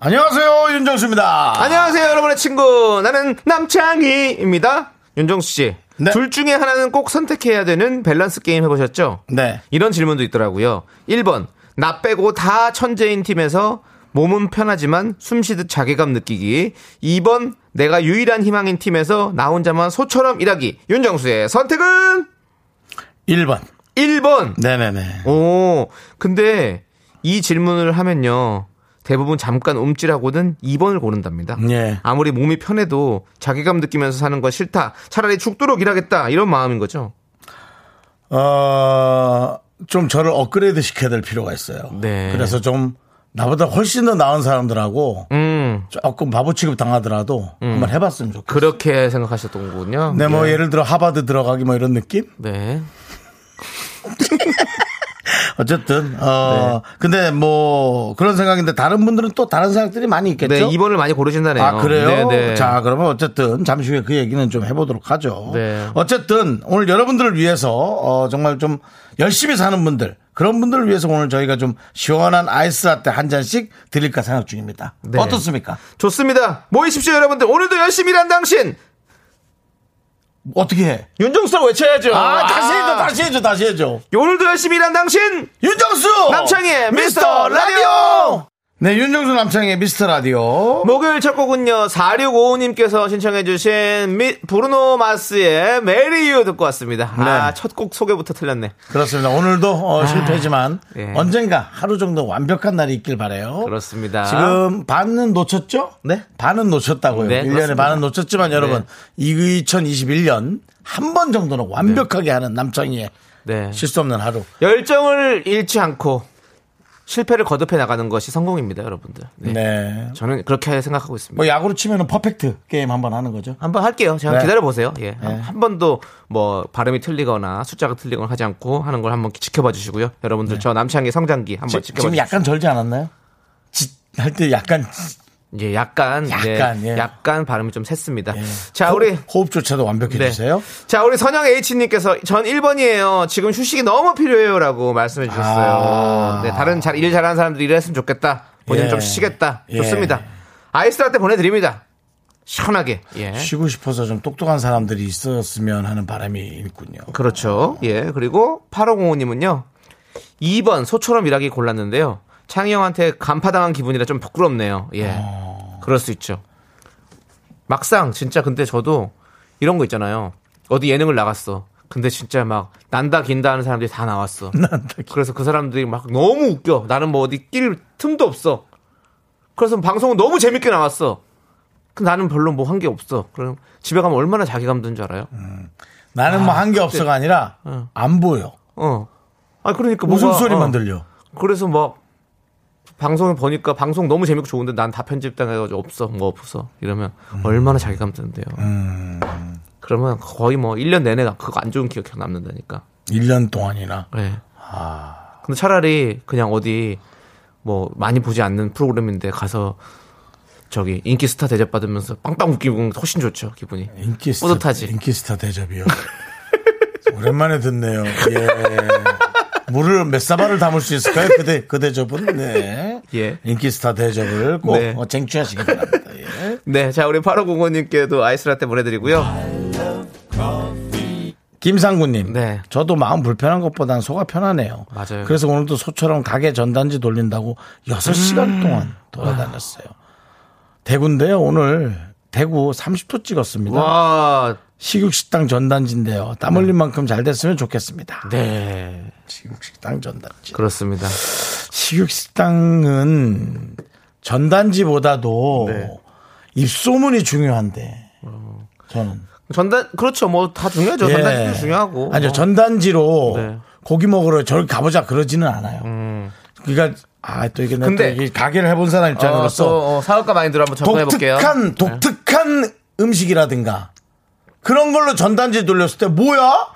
안녕하세요 윤정수입니다. 안녕하세요, 여러분의 친구. 나는 남창희입니다. 윤정수 씨. 네. 둘 중에 하나는 꼭 선택해야 되는 밸런스 게임 해보셨죠? 네. 이런 질문도 있더라고요. 1번. 나 빼고 다 천재인 팀에서 몸은 편하지만 숨 쉬듯 자괴감 느끼기. 2번. 내가 유일한 희망인 팀에서 나 혼자만 소처럼 일하기. 윤정수의 선택은 1번. 1번. 네네네. 오, 근데 이 질문을 하면요. 대부분 잠깐 움찔하고는 2번을 고른답니다. 예. 아무리 몸이 편해도 자괴감 느끼면서 사는 건 싫다. 차라리 죽도록 일하겠다. 이런 마음인 거죠. 어, 좀 저를 업그레이드 시켜야 될 필요가 있어요. 네. 그래서 좀 나보다 훨씬 더 나은 사람들하고 음, 조금 바보 취급 당하더라도 한번 해봤으면 좋겠어요. 그렇게 생각하셨던 거군요. 네, 뭐 예. 예를 들어 하바드 들어가기 뭐 이런 느낌? 네. 어쨌든 어 근데 뭐 그런 생각인데 다른 분들은 또 다른 생각들이 많이 있겠죠. 네, 2번을 많이 고르신다네요. 아 그래요? 네, 네. 자 그러면 어쨌든 잠시 후에 그 얘기는 좀 해보도록 하죠. 네. 어쨌든 오늘 여러분들을 위해서 어, 정말 좀 열심히 사는 분들 그런 분들을 위해서 오늘 저희가 좀 시원한 아이스 라떼 한 잔씩 드릴까 생각 중입니다. 네. 어떻습니까? 좋습니다. 모이십시오, 여러분들. 오늘도 열심히 일한 당신. 어떻게 해? 윤정수라고 외쳐야죠. 아, 다시 해줘, 다시 해줘, 다시 해줘. 오늘도 열심히 일한 당신. 윤정수 남창희의 미스터 라디오! 네, 윤정수 남창희의 미스터 라디오. 목요일 첫 곡은요, 4655님께서 신청해주신 미- 브루노 마스의 Marry You 듣고 왔습니다. 아, 네. 첫 곡 소개부터 틀렸네. 그렇습니다. 오늘도 어, 실패지만 예. 언젠가 하루 정도 완벽한 날이 있길 바래요. 그렇습니다. 지금 반은 놓쳤죠? 네. 반은 놓쳤다고요. 네, 1년에 그렇습니다. 반은 놓쳤지만 여러분, 2021년 한 번 정도는 완벽하게 하는 남창희의 네. 실수 없는 하루. 열정을 잃지 않고 실패를 거듭해 나가는 것이 성공입니다, 여러분들. 네. 네. 저는 그렇게 생각하고 있습니다. 뭐 야구로 치면은 퍼펙트 게임 한번 하는 거죠. 한번 할게요. 제가 네. 기다려 보세요. 예. 네. 한 번도 뭐 발음이 틀리거나 숫자가 틀리거나 하지 않고 하는 걸 한번 지켜봐 주시고요. 여러분들 저 남창희 성장기 한번 지- 지켜봐 지금 주시죠. 약간 절지 않았나요? 할 때 약간 예, 약간 약간, 예, 예. 약간 발음이 좀 샜습니다. 예. 자, 호- 우리 호흡조차도 완벽해 네. 주세요. 자, 우리 선영 H님께서 전 1번이에요. 지금 휴식이 너무 필요해요라고 말씀해 주셨어요. 아. 네, 다른 잘, 일 잘하는 사람들이 일했으면 좋겠다. 본인 예. 좀 쉬겠다. 예. 좋습니다. 아이스 라떼 보내 드립니다. 시원하게. 예. 쉬고 싶어서 좀 똑똑한 사람들이 있었으면 하는 바람이 있군요. 그렇죠. 예. 그리고 8505님은요. 2번 소처럼 일하기 골랐는데요. 창희 형한테 간파당한 기분이라 좀 부끄럽네요. 예. 어. 그럴 수 있죠. 막상 진짜 근데 저도 이런 거 있잖아요. 어디 예능을 나갔어. 근데 진짜 막 난다 긴다 하는 사람들이 다 나왔어. 그래서 그 사람들이 막 너무 웃겨. 나는 뭐 어디 낄 틈도 없어. 그래서 방송은 너무 재밌게 나왔어. 근데 나는 별로 뭐 한 게 없어. 그럼 집에 가면 얼마나 자괴감 드는 줄 알아요? 나는 뭐한 게 없어가 아니라 안 보여. 어. 아 그러니까 무슨 소리만 어. 들려. 그래서 막 방송을 보니까 방송 너무 재밌고 좋은데 난 다 편집당해가지고 없어 뭐 없어 이러면 얼마나 자괴감 드는데요. 그러면 거의 뭐 1년 내내 그거 안 좋은 기억이 남는다니까. 1년 동안이나. 네. 근데 차라리 그냥 어디 뭐 많이 보지 않는 프로그램인데 가서 저기 인기 스타 대접 받으면서 빵빵 웃기고 훨씬 좋죠 기분이. 인기 스타, 뿌듯하지. 인기 스타 대접이요. 오랜만에 듣네요. 예. 물을 몇 사발을 담을 수 있을까요? 그대, 그 대 접은? 네. 예. 인기 스타 대접을 꼭 네. 어, 쟁취하시기 바랍니다. 예. 네, 자 우리 8505님께도 아이스라떼 보내드리고요. 김상구님. 네. 저도 마음 불편한 것보단 속가 편하네요. 맞아요. 그래서 오늘도 소처럼 가게 전단지 돌린다고 6시간 음. 동안 돌아다녔어요. 대구인데요. 오늘 대구 30도 찍었습니다. 와, 식육식당 전단지인데요. 땀 흘린 만큼 잘 됐으면 좋겠습니다. 네, 식육식당 전단지. 그렇습니다. 식육식당은 전단지보다도 네. 입소문이 중요한데 저는 전단 그렇죠, 뭐 다 중요하죠. 예. 전단지도 중요하고. 아니요 전단지로 네. 고기 먹으러 저기 가보자 그러지는 않아요. 음, 그러니까 아 또 이게 내 근데- 또이 가게를 해본 사람 어, 입장으로서 또, 어, 사업가 마인드로 한번 접근해 볼게요. 네. 독특한 독특한 음식이라든가 그런 걸로 전단지 돌렸을 때 뭐야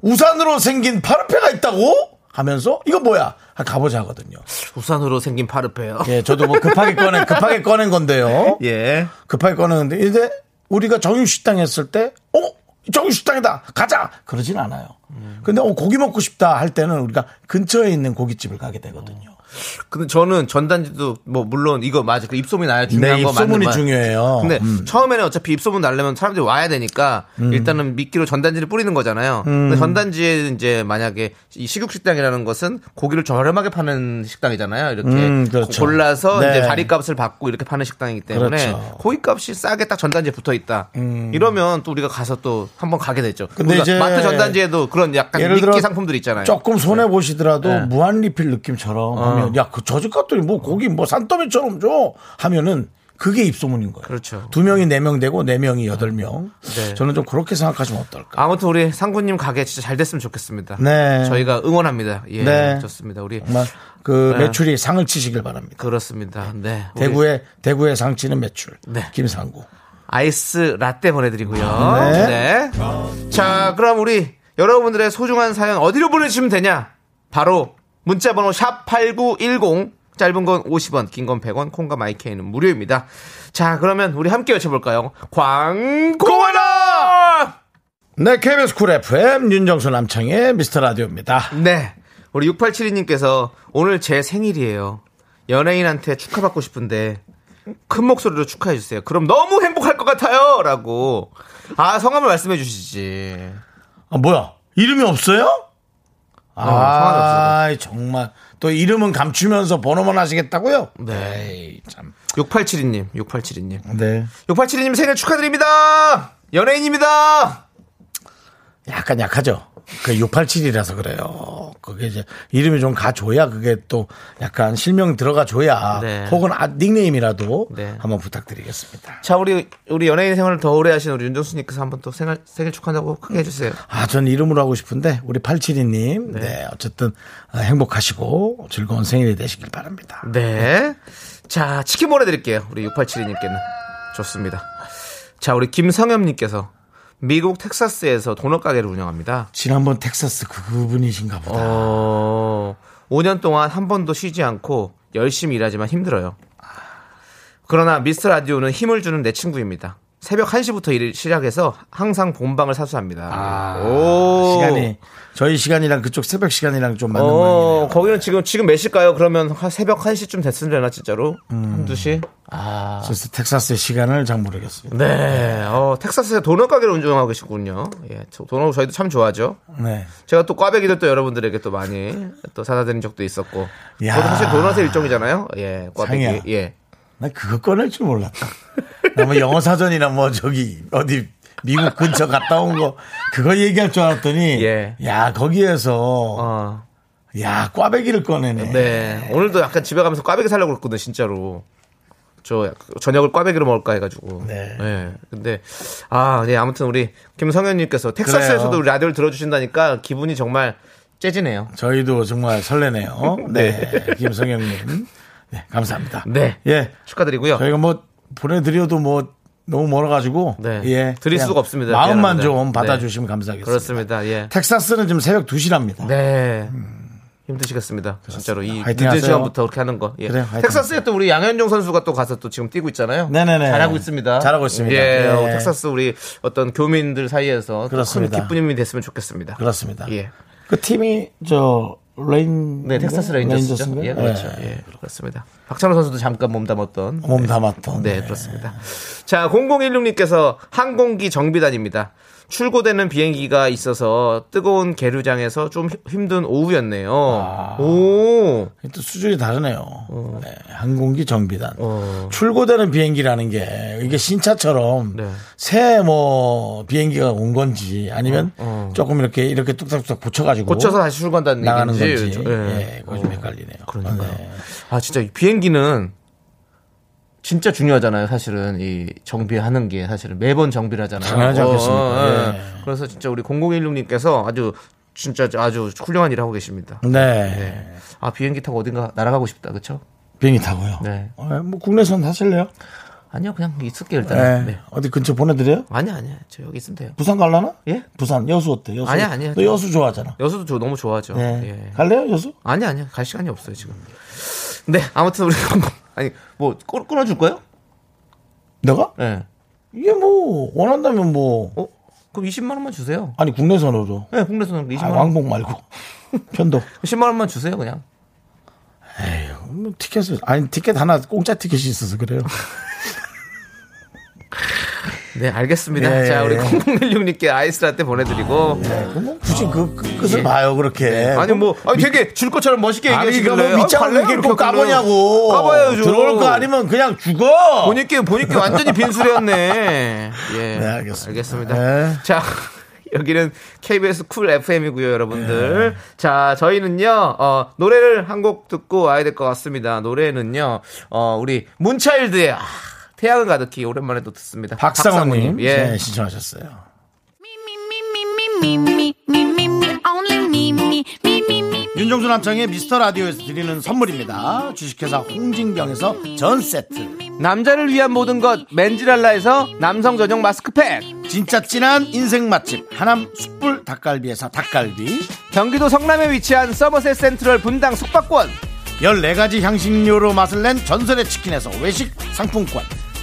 우산으로 생긴 파르페가 있다고 하면서 이거 뭐야 아, 가보자 하거든요. 우산으로 생긴 파르페요. 예, 저도 뭐 급하게 꺼낸 급하게 꺼낸 건데요. 예. 급하게 꺼내는데 이제 우리가 정육식당 했을 때 어? 정육식당이다 가자 그러진 않아요. 근데 어 고기 먹고 싶다 할 때는 우리가 근처에 있는 고깃집을 가게 되거든요. 근데 저는 전단지도 뭐 물론 이거 맞아 그 입소문이 나야 중요한 네, 거 맞는 입소문이 말. 중요해요. 근데 음. 처음에는 어차피 입소문 날려면 사람들이 와야 되니까 일단은 미끼로 전단지를 뿌리는 거잖아요. 근데 전단지에 이제 만약에 이 식육 식당이라는 것은 고기를 저렴하게 파는 식당이잖아요. 이렇게 음, 그렇죠. 골라서 네. 이제 자리값을 받고 이렇게 파는 식당이기 때문에 그렇죠. 음. 고기값이 싸게 딱 전단지에 붙어 있다. 이러면 또 우리가 가서 또 한번 가게 되죠. 근데 이제 마트 전단지에도 그런 약간 미끼 상품들 있잖아요. 조금 손해 보시더라도 네. 무한 리필 느낌처럼 하면 야 그 저집 갔더니 뭐 고기 뭐 산더미처럼 줘 하면은 그게 입소문인 거예요. 그렇죠. 두 명이 네 명 되고 네 명이 여덟 명. 네. 저는 좀 그렇게 생각하시면 어떨까? 아무튼 우리 상구님 가게 진짜 잘 됐으면 좋겠습니다. 네. 저희가 응원합니다. 예, 네. 좋습니다. 우리 정말 그 네. 매출이 상을 치시길 바랍니다. 그렇습니다. 네. 대구의 대구의 상치는 매출. 네. 김상구. 아이스 라떼 보내드리고요. 네. 네. 자, 그럼 우리 여러분들의 소중한 사연 어디로 보내주시면 되냐? 바로 문자번호 샵 #8910 짧은 건 50원, 긴 건 100원, 콩과 마이케이는 무료입니다. 자, 그러면 우리 함께 외쳐볼까요? 광고하라! 네, KBS 쿨 FM 윤정수 남창희의 미스터 라디오입니다. 네. 우리 6872님께서 오늘 제 생일이에요. 연예인한테 축하받고 싶은데 큰 목소리로 축하해주세요. 그럼 너무 행복할 것 같아요. 라고. 아, 성함을 말씀해 주시지. 아, 뭐야? 이름이 없어요? 아, 정말. 또 이름은 감추면서 번호만 하시겠다고요? 네. 에이, 참. 6872님, 6872님. 네. 6872님 생일 축하드립니다! 연예인입니다! 약간 약하죠. 그 687이라서 그래요. 그게 이제 이름이 좀 가줘야 그게 또 약간 실명 들어가 줘야 네. 혹은 아, 닉네임이라도 네. 한번 부탁드리겠습니다. 자, 우리, 우리 연예인 생활을 더 오래 하신 우리 윤정수님께서 한번 또 생일, 생일 축하한다고 크게 해주세요. 아, 전 이름으로 하고 싶은데 우리 872님, 네. 어쨌든 아, 행복하시고 즐거운 생일이 되시길 바랍니다. 네. 자, 치킨 보내드릴게요. 우리 6872님께는. 좋습니다. 자, 우리 김성엽님께서 미국 텍사스에서 도넛 가게를 운영합니다. 지난번 텍사스 그분이신가 보다. 어, 5년 동안 한 번도 쉬지 않고 열심히 일하지만 힘들어요. 그러나 미스터 라디오는 힘을 주는 내 친구입니다. 새벽 1시부터 일을 시작해서 항상 본방을 사수합니다. 아, 오. 시간이 저희 시간이랑 그쪽 새벽 시간이랑 좀 맞는 어, 모양이네요. 거기는 지금, 지금 몇 시일까요? 그러면 한 새벽 1시쯤 됐으려나, 진짜로? 음. 한두 시? 아. 그래서 텍사스의 시간을 잘 모르겠습니다. 네, 어, 텍사스에 도넛 가게를 운영하고 계시군요. 예, 저- 도넛 저희도 참 좋아하죠. 네. 제가 또 꽈배기도 또 여러분들에게 또 많이 또 사다 드린 적도 있었고. 야. 그것도 사실 도넛의 일종이잖아요. 예, 꽈배기. 상이야. 예. 나 그거 꺼낼 줄 몰랐다. 나뭐 영어 사전이나 뭐 저기 어디 미국 근처 갔다 온 거 그거 얘기할 줄 알았더니 예. 야 거기에서 어, 야 꽈배기를 꺼내네. 네. 오늘도 약간 집에 가면서 꽈배기 살려고 그랬거든요, 진짜로. 저 약- 저녁을 꽈배기로 먹을까 해가지고. 네. 예. 근데, 아, 네. 아무튼 우리 김성현님께서 텍사스에서도 그래요. 우리 라디오를 들어주신다니까 기분이 정말 째지네요. 저희도 정말 설레네요. 네, 김성영님, 네 감사합니다. 네. 예, 축하드리고요. 저희가 뭐 보내드려도 뭐 너무 멀어가지고 네. 예 드릴 수가 없습니다. 마음만 미안합니다. 좀 네. 받아주시면 감사하겠습니다. 그렇습니다. 예. 텍사스는 지금 새벽 2시랍니다. 네. 힘드시겠습니다. 진짜로 이 하세요. 시간부터 그렇게 하는 거. 예. 그래요, 화이팅 텍사스에 또 우리 양현종 선수가 또 가서 또 지금 뛰고 있잖아요. 네네네. 잘하고 있습니다. 잘하고 있습니다. 예. 네. 어, 텍사스 우리 어떤 교민들 사이에서 그렇습니다. 기쁨이 됐으면 좋겠습니다. 그렇습니다. 예. 그 팀이 저 레인 네, 텍사스 레인저스죠. 예, 그렇죠. 네. 예, 그렇습니다. 박찬호 선수도 잠깐 몸담았던. 몸 담았던. 네, 그렇습니다. 자, 0016님께서 항공기 정비단입니다. 출고되는 비행기가 있어서 뜨거운 계류장에서 좀 힘- 힘든 오후였네요. 아. 오. 또 수준이 다르네요. 네, 항공기 정비단. 어. 출고되는 비행기라는 게 이게 신차처럼 네. 새뭐 비행기가 온 건지 아니면 어, 어. 조금 이렇게 이렇게 뚝딱뚝딱 붙여가지고 고쳐서 다시 출간다는 나가는 얘기인지. 건지 예. 예, 그거 좀 헷갈리네요. 그러니까요. 네. 아, 진짜 이 비행기는 진짜 중요하잖아요. 사실은 이 정비하는 게 사실은 매번 정비를 하잖아요. 당연하지 않겠습니까? 어, 어, 어. 예. 그래서 진짜 우리 0016님께서 아주 진짜 아주 훌륭한 일 하고 계십니다. 네. 아 비행기 타고 어딘가 날아가고 싶다, 그렇죠? 비행기 타고요. 네. 어, 뭐 국내선 타실래요? 아니요, 그냥 있을게요 네. 일단. 네. 어디 근처 보내드려요? 아니야, 아니야, 저 여기 있으면 돼요. 부산 갈라나? 예? 부산 여수 어때? 여수. 아니야, 아니야. 너 여수 좋아하잖아. 여수도 저 너무 좋아하죠. 네. 예. 갈래요 여수? 아니야, 아니야, 갈 시간이 없어요 지금. 네, 아무튼 우리 아니 뭐 끊- 끊어줄까요? 내가? 네. 이게 뭐 원한다면 뭐 어? 그럼 20만 원만 주세요. 아니 국내선으로 네, 국내선은 20만 아, 원. 왕복 말고 편도. 10만 원만 주세요, 그냥. 뭐 티켓을 아니 티켓 하나 공짜 티켓이 있어서 그래요. 네, 알겠습니다. 예, 자, 우리 예. 0016님께 아이스 라떼 보내드리고. 뭐 굳이 그, 그 끝을 봐요 그렇게. 아니 뭐 아니 되게 줄 것처럼 멋있게 얘기하시길래 뭐 밑장을 아, 이렇게 까보냐고. 까봐야죠. 들어올 거 아니면 그냥 죽어. 보니까 보니까 완전히 빈수레였네. 예. 네, 알겠습니다. 알겠습니다. 네. 자, 여기는 KBS 쿨 FM이고요, 여러분들. 자, 저희는요. 어, 노래를 한 곡 듣고 와야 될 것 같습니다. 노래는요. 어, 우리 문차일드의 아, 태양은 가득히 오랜만에 또 듣습니다. 박상호님 예. 네, 신청하셨어요. 윤정수 남창의 미스터 라디오에서 드리는 선물입니다. 주식회사 홍진경에서 전 세트. 남자를 위한 모든 것 맨지랄라에서 남성 전용 마스크팩. 진짜 진한 인생 맛집 하남 숯불 닭갈비에서 닭갈비. 경기도 성남에 위치한 서머셋 센트럴 분당 숙박권. 14가지 향신료로 맛을 낸 전설의 치킨에서 외식 상품권.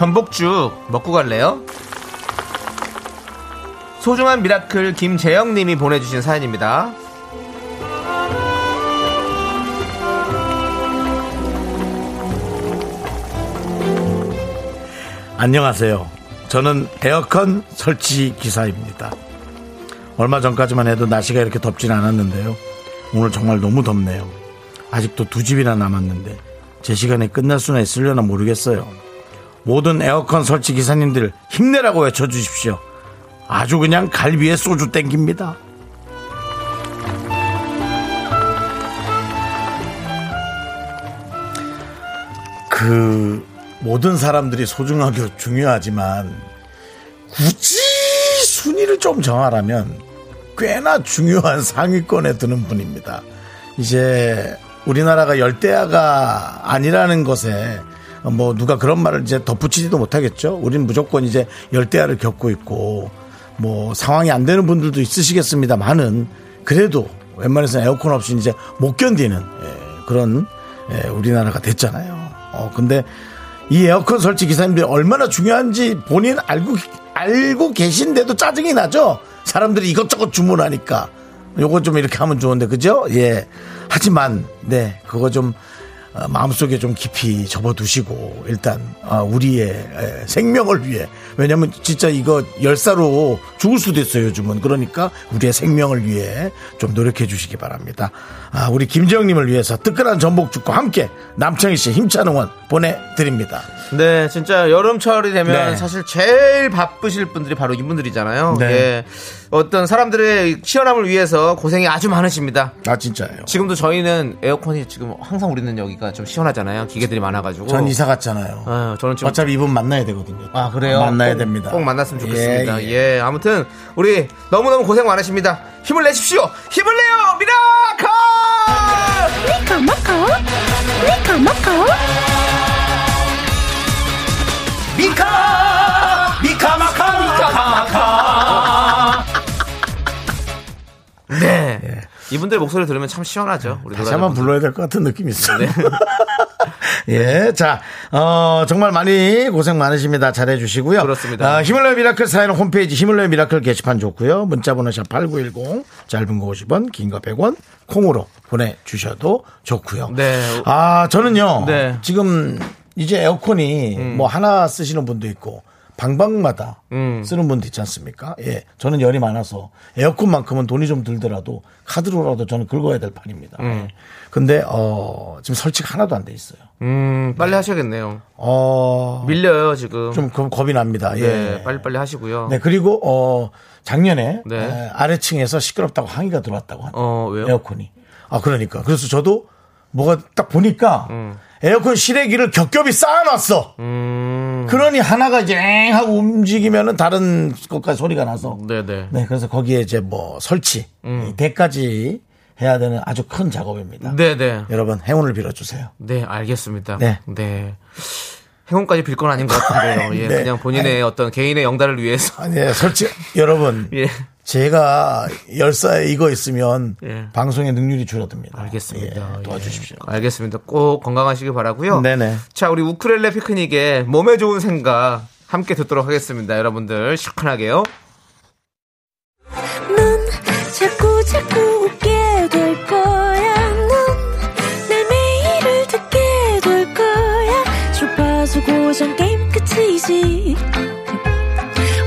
전복죽 먹고 갈래요? 소중한 miracle 김재영님이 보내주신 사연입니다. 안녕하세요. 저는 에어컨 설치 기사입니다. 얼마 전까지만 해도 날씨가 이렇게 덥진 않았는데요. 오늘 정말 너무 덥네요. 아직도 두 집이나 남았는데 제 시간에 끝날 수나 있으려나 모르겠어요. 모든 에어컨 설치 기사님들 힘내라고 외쳐주십시오. 아주 그냥 갈비에 소주 땡깁니다. 그 모든 사람들이 소중하고 중요하지만 굳이 순위를 좀 정하라면 꽤나 중요한 상위권에 드는 분입니다. 이제 우리나라가 열대야가 아니라는 것에 뭐 누가 그런 말을 이제 덧붙이지도 못하겠죠. 우린 무조건 이제 열대야를 겪고 있고 뭐 상황이 안 되는 분들도 있으시겠습니다만은 그래도 웬만해서 에어컨 없이 이제 못 견디는 예, 그런 예, 우리나라가 됐잖아요. 어 근데 이 에어컨 설치 기사님들이 얼마나 중요한지 본인 알고 알고 계신데도 짜증이 나죠. 사람들이 이것저것 주문하니까 요거 좀 이렇게 하면 좋은데 그죠? 예. 하지만 네 그거 좀 어, 마음속에 좀 깊이 접어두시고 일단 어, 우리의 에, 생명을 위해 왜냐면 진짜 이거 열사로 죽을 수도 있어요 요즘은 그러니까 우리의 생명을 위해 좀 노력해 주시기 바랍니다 아, 우리 김재영님을 위해서 뜨끈한 전복죽과 함께 남창희 씨 힘찬 응원 보내드립니다 네, 진짜 여름철이 되면 네. 사실 제일 바쁘실 분들이 바로 이분들이잖아요. 네. 예. 어떤 사람들의 시원함을 위해서 고생이 아주 많으십니다. 아 진짜예요 지금도 저희는 에어컨이 지금 항상 우리는 여기 가좀 시원하잖아요. 기계들이 많아가지고. 전 이사 갔잖아요 아, 저는 지금 어차피 이분 만나야 되거든요 아 그래요? 만나야 꼭, 됩니다 꼭 만났으면 좋겠습니다. 예, 예, 예. 아무튼 우리 너무 너무 고생 많으십니다. 힘을 내십시오. 힘을 내요, miracle! Nico Moco. Nico Moco. 미카 이분들 목소리 들으면 참 시원하죠. 우리 다시 한번 불러야 될 것 같은 느낌이 있어요 예, 자, 어, 정말 많이 고생 많으십니다. 잘해주시고요. 그렇습니다. 아, 힘을 내요 miracle 사연은 홈페이지 힘을 내요 miracle 게시판 좋고요. 문자번호 샵 8910, 짧은 거 50원, 긴 거 100원, 콩으로 보내주셔도 좋고요. 네. 아, 저는요. 네. 지금 이제 에어컨이 뭐 하나 쓰시는 분도 있고 방방마다 음. 쓰는 분도 있지 않습니까? 예. 저는 열이 많아서 에어컨만큼은 돈이 좀 들더라도 카드로라도 저는 긁어야 될 판입니다. 예. 근데 어, 지금 설치가 하나도 안 돼 있어요. 음, 빨리 하셔야겠네요. 어, 밀려요, 지금. 좀 겁- 겁이 납니다. 예. 네, 빨리 빨리 하시고요. 네, 그리고 어, 작년에 네. 에, 아래층에서 시끄럽다고 항의가 들어왔다고 하네요. 어, 왜요? 에어컨이. 아, 그러니까. 그래서 저도 뭐가 딱 보니까 에어컨 실외기를 겹겹이 쌓아놨어. 음, 그러니 하나가 이제 엥 하고 움직이면은 다른 것까지 소리가 나서. 네네. 네, 그래서 거기에 이제 뭐 설치, 이 대까지 해야 되는 아주 큰 작업입니다. 네네. 여러분 행운을 빌어주세요. 네, 알겠습니다. 네. 네. 행운까지 빌 건 아닌 것 같은데요. 예, 네. 그냥 본인의 어떤 개인의 영달을 위해서. 아니, 예, 설치, 여러분. 예. 제가 열사에 이거 있으면 예. 방송의 능률이 줄어듭니다. 알겠습니다. 예, 도와주십시오. 예, 알겠습니다. 꼭 건강하시길 바라고요. 네네. 자, 우리 우크렐레 피크닉의 몸에 좋은 생각 함께 듣도록 하겠습니다. 여러분들 시원하게요. 넌 자꾸 자꾸 웃게 될 거야. 넌내 매일을 듣게 될 거야. 주파수 고정 게임 끝이지.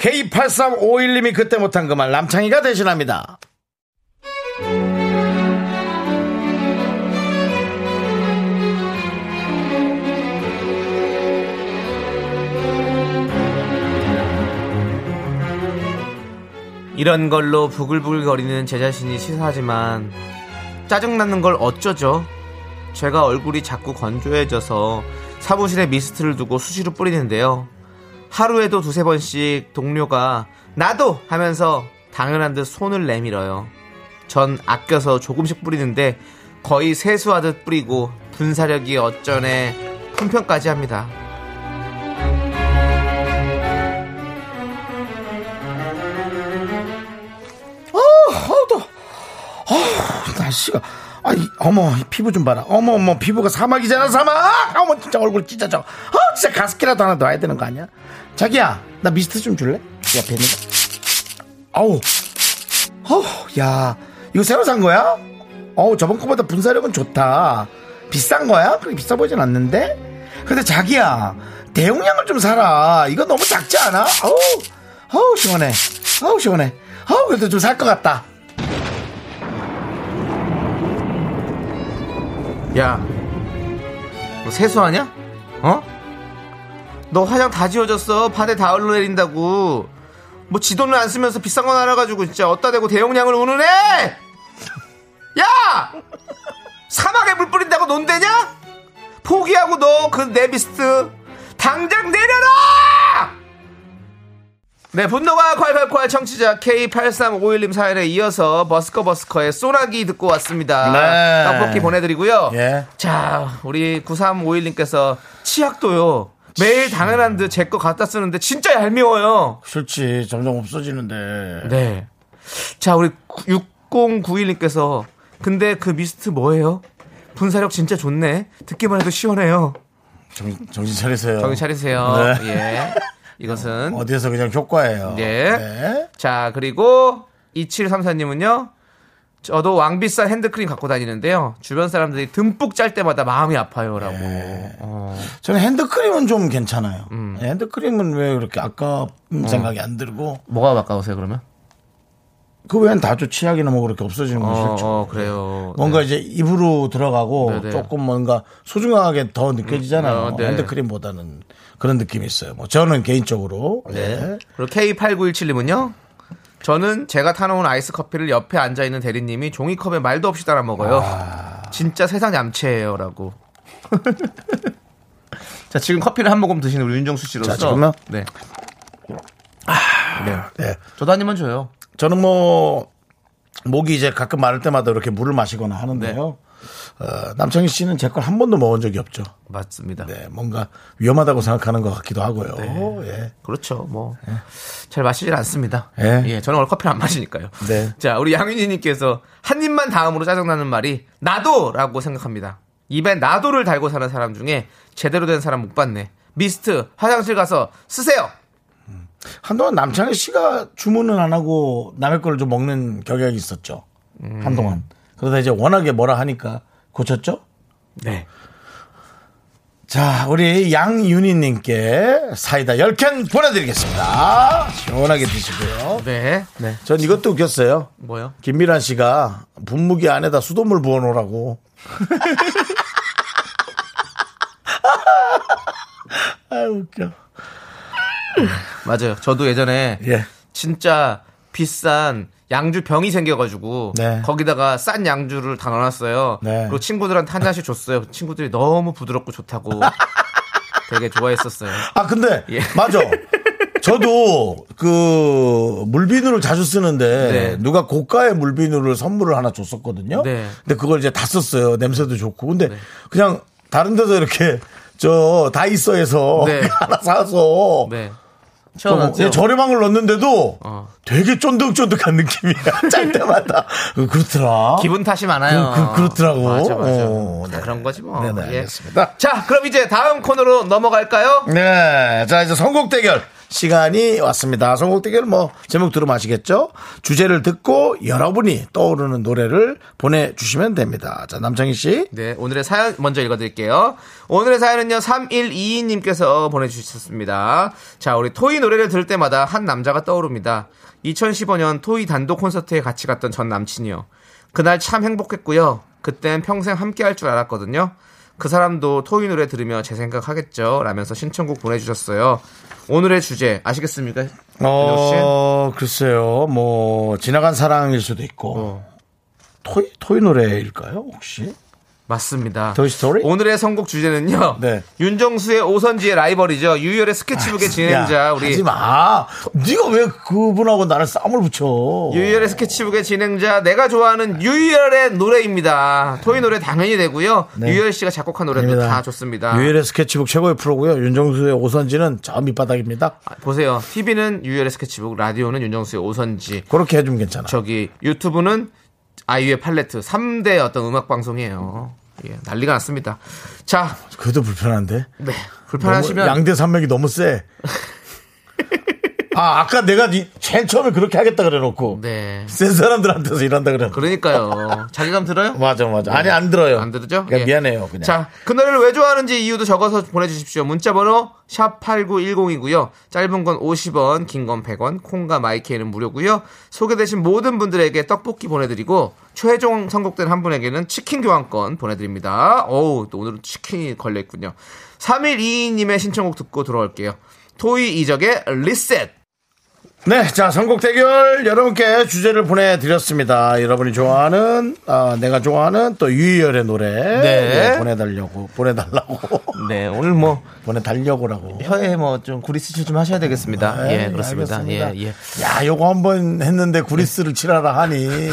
K8351님이 그때 못한 그 말 남창희가 대신합니다. 이런 걸로 부글부글거리는 제 자신이 치사하지만 짜증나는 걸 어쩌죠? 제가 얼굴이 자꾸 건조해져서 사무실에 미스트를 두고 수시로 뿌리는데요. 하루에도 두세 번씩 동료가 나도 하면서 당연한 듯 손을 내밀어요. 전 아껴서 조금씩 뿌리는데 거의 세수하듯 뿌리고 분사력이 어쩌네 품평까지 합니다. 어우, 더. 어우, 날씨가. 아이, 어머, 이 피부 좀 봐라. 어머, 어머, 피부가 사막이잖아, 사막! 어머, 진짜 얼굴 찢어져. 어, 진짜 가습기라도 하나 넣어야 되는 거 아니야? 자기야, 나 미스트 좀 줄래? 옆에 있는 거. 어우, 어우, 야, 이거 새로 산 거야? 어우, 저번 거보다 분사력은 좋다. 비싼 거야? 그렇게 비싸 보이진 않는데? 근데 자기야, 대용량을 좀 사라. 이거 너무 작지 않아? 어우, 어우, 시원해. 어우, 시원해. 어우, 그래도 좀 살 것 같다. 야, 너 세수하냐? 어? 너 화장 다 지워졌어. 바닥에 다 흘러내린다고. 뭐 지 돈을 안 쓰면서 비싼 거 알아가지고 진짜 어디다 대고 대용량을 운운해! 야! 사막에 물 뿌린다고 논대냐? 포기하고 너 그 네비스트 당장 내려라! 네, 분노가 콸콸콸 청취자 K8351님 사연에 이어서 버스커 버스커의 소나기 듣고 왔습니다. 네. 떡볶이 보내드리고요. 예. 자, 우리 9351님께서 치약도요. 매일 당연한 듯 제 거 갖다 쓰는데 진짜 얄미워요. 싫지. 점점 없어지는데. 네. 자, 우리 6091님께서 근데 그 미스트 뭐예요? 분사력 진짜 좋네. 듣기만 해도 시원해요. 정, 정신 차리세요. 정신 차리세요. 네. 예. 이것은 어디에서 그냥 효과예요. 네. 네. 자, 그리고 2734님은요. 저도 왕비싼 핸드크림 갖고 다니는데요. 주변 사람들이 듬뿍 짤 때마다 마음이 아파요라고. 네. 어. 저는 핸드크림은 좀 괜찮아요. 음. 네, 핸드크림은 왜 그렇게 아까 생각이 안 들고 뭐가 가까우세요, 그러면? 그 외엔 다 좋지 치약이나 뭐 그렇게 없어지는 건 어, 싫죠. 어, 그래요. 뭔가 네. 이제 입으로 들어가고 네, 네. 조금 뭔가 소중하게 더 느껴지잖아요. 어, 네. 핸드크림보다는 그런 느낌이 있어요. 뭐 저는 개인적으로 네. 네. 그리고 K8917님은요. 저는 제가 타놓은 아이스 커피를 옆에 앉아 있는 대리님이 종이컵에 말도 없이 따라 먹어요. 아. 진짜 세상 얌체예요라고. 자, 지금 커피를 한 모금 드시는 우리 윤정수 씨로서. 자, 지금요? 네. 네. 저도 한 입만 줘요. 저는 뭐 목이 이제 가끔 마를 때마다 이렇게 물을 마시거나 하는데요. 어, 남창희 씨는 제 걸 한 번도 먹은 적이 없죠. 맞습니다. 네, 뭔가 위험하다고 생각하는 것 같기도 하고요. 예. 그렇죠. 뭐. 잘 마시질 않습니다. 예. 예. 저는 원래 커피를 안 마시니까요. 네. 자, 우리 양윤희님께서 한 입만 다음으로 짜증나는 말이 나도라고 생각합니다. 입에 나도를 달고 사는 사람 중에 제대로 된 사람 못 봤네. 미스트 화장실 가서 쓰세요. 한동안 남창희 씨가 주문은 안 하고 남의 거를 좀 먹는 경향이 있었죠. 음. 한동안. 그러다 이제 워낙에 뭐라 하니까 고쳤죠? 네. 자, 우리 양윤희님께 사이다 10캔 보내드리겠습니다. 시원하게 드시고요. 네. 네. 전 이것도 웃겼어요. 뭐요? 김미란 씨가 분무기 안에다 수돗물 부어놓으라고. 아, 웃겨. 맞아요. 저도 예전에 예. 진짜 비싼 양주 병이 생겨가지고 네. 거기다가 싼 양주를 다 넣어놨어요. 네. 그리고 친구들한테 한 잔씩 줬어요. 친구들이 너무 부드럽고 좋다고 되게 좋아했었어요. 아, 근데, 예. 맞아. 저도 그 물비누를 자주 쓰는데 네. 누가 고가의 물비누를 선물을 하나 줬었거든요. 네. 근데 그걸 이제 다 썼어요. 냄새도 좋고. 근데 그냥 다른 데서 이렇게 저 다이소에서 네. 하나 사서 네. 또 채워놨죠. 그냥 저렴한 걸 넣는데도 어. 되게 쫀득쫀득한 느낌이야. 짤 때마다. 어, 그렇더라. 기분 탓이 많아요. 그- 그- 그렇더라고. 맞아, 맞아. 어, 다 네. 그런 거지 뭐. 네네, 예. 알겠습니다. 자, 그럼 이제 다음 코너로 넘어갈까요? 네. 자, 이제 선곡 대결 시간이 왔습니다. 선곡 대결 뭐 제목 들으면 아시겠죠? 주제를 듣고 여러분이 떠오르는 노래를 보내주시면 됩니다. 자, 남창희 씨. 네, 오늘의 사연 먼저 읽어드릴게요. 오늘의 사연은요, 3122님께서 보내주셨습니다. 자, 우리 토이 노래를 들을 때마다 한 남자가 떠오릅니다. 2015년 토이 단독 콘서트에 같이 갔던 전 남친이요. 그날 참 행복했고요. 그땐 평생 함께 할 줄 알았거든요. 그 사람도 토이 노래 들으며 제 생각하겠죠. 라면서 신청곡 보내주셨어요. 오늘의 주제 아시겠습니까? 어, 글쎄요. 뭐 지나간 사랑일 수도 있고. 어. 토이 토이 노래일까요? 혹시? 맞습니다. 토이 스토리? 오늘의 선곡 주제는요. 네. 윤정수의 오선지의 라이벌이죠. 유희열의 스케치북의 진행자 야, 우리 하지 마. 네가 왜 그분하고 나를 싸움을 붙여? 유희열의 스케치북의 진행자 내가 좋아하는 유희열의 노래입니다. 토이 노래 당연히 되고요. 네. 유희열 씨가 작곡한 노래도 아닙니다. 다 좋습니다. 유희열의 스케치북 최고의 프로고요. 윤정수의 오선지는 저 밑바닥입니다. 아, 보세요. TV는 유희열의 스케치북, 라디오는 윤정수의 오선지. 그렇게 해주면 괜찮아. 저기 유튜브는 아이유의 팔레트 3대 어떤 음악 방송이에요. 예, 난리가 났습니다. 자, 그래도 불편한데. 네. 불편하시면 양대 산맥이 너무 세. 아, 아까 내가 니- 제일 처음에 그렇게 하겠다 그래 놓고. 네. 센 사람들한테서 일한다 그래. 그러니까요. 자기감 들어요? 맞아, 맞아. 아니, 안 들어요. 안 들으죠? 그러니까 예. 미안해요, 그냥. 자, 그 노래를 왜 좋아하는지 이유도 적어서 보내주십시오. 문자번호 샵8910이고요. 짧은 건 50원, 긴 건 100원, 콩과 마이케이는 무료고요. 소개되신 모든 분들에게 떡볶이 보내드리고 최종 선곡된 한 분에게는 치킨 교환권 보내드립니다. 어우, 또 오늘은 치킨이 걸려있군요. 3122님의 신청곡 듣고 들어올게요. 토이 이적의 리셋. 네, 자, 선곡 대결 여러분께 주제를 보내드렸습니다. 여러분이 좋아하는, 아, 내가 좋아하는 또 유희열의 노래. 네. 네, 보내달라고, 보내달라고. 네, 오늘 뭐 보내달려고라고. 혀에 뭐 좀 구리스칠 좀 하셔야 되겠습니다. 네, 예, 그렇습니다. 알겠습니다. 예, 예. 야, 요거 한번 했는데 구리스를 칠하라 하니.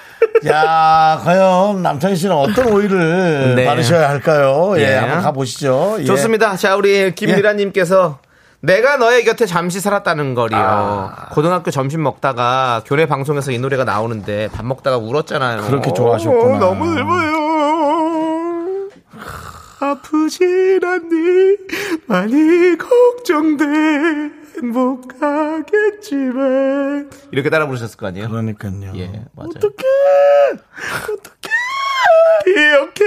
야, 과연 남창희 씨는 어떤 오일을 네. 바르셔야 할까요? 예, 예. 한번 가보시죠. 예. 좋습니다. 자, 우리 김미라님께서 내가 너의 곁에 잠시 살았다는 거리요. 아. 고등학교 점심 먹다가 교내 방송에서 이 노래가 나오는데 밥 먹다가 울었잖아요. 그렇게 좋아하셨구나. 어, 너무 슬퍼요. 아프진 않니? 많이 걱정돼. 행복하겠지만. 이렇게 따라 부르셨을 거 아니에요? 그러니까요. 예, 맞아요. 어떡해! 어떡해! 이렇게.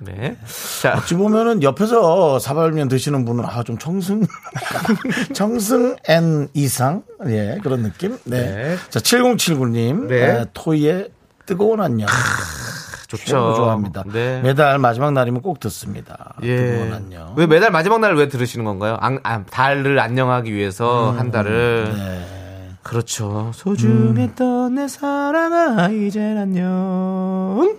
네. 자, 어찌 보면은 옆에서 사발면 드시는 분은 아 좀 청승 청승 N 이상 예 그런 느낌 네, 네. 자 7079님 네. 토이의 뜨거운 안녕 좋죠. 최고 좋아합니다 네. 매달 마지막 날이면 꼭 듣습니다 뜨거운 예. 안녕 왜 매달 마지막 날 왜 들으시는 건가요? 안, 아, 달을 안녕하기 위해서 한 달을. 네. 그렇죠. 소중했던 내 사랑아 이젠 안녕.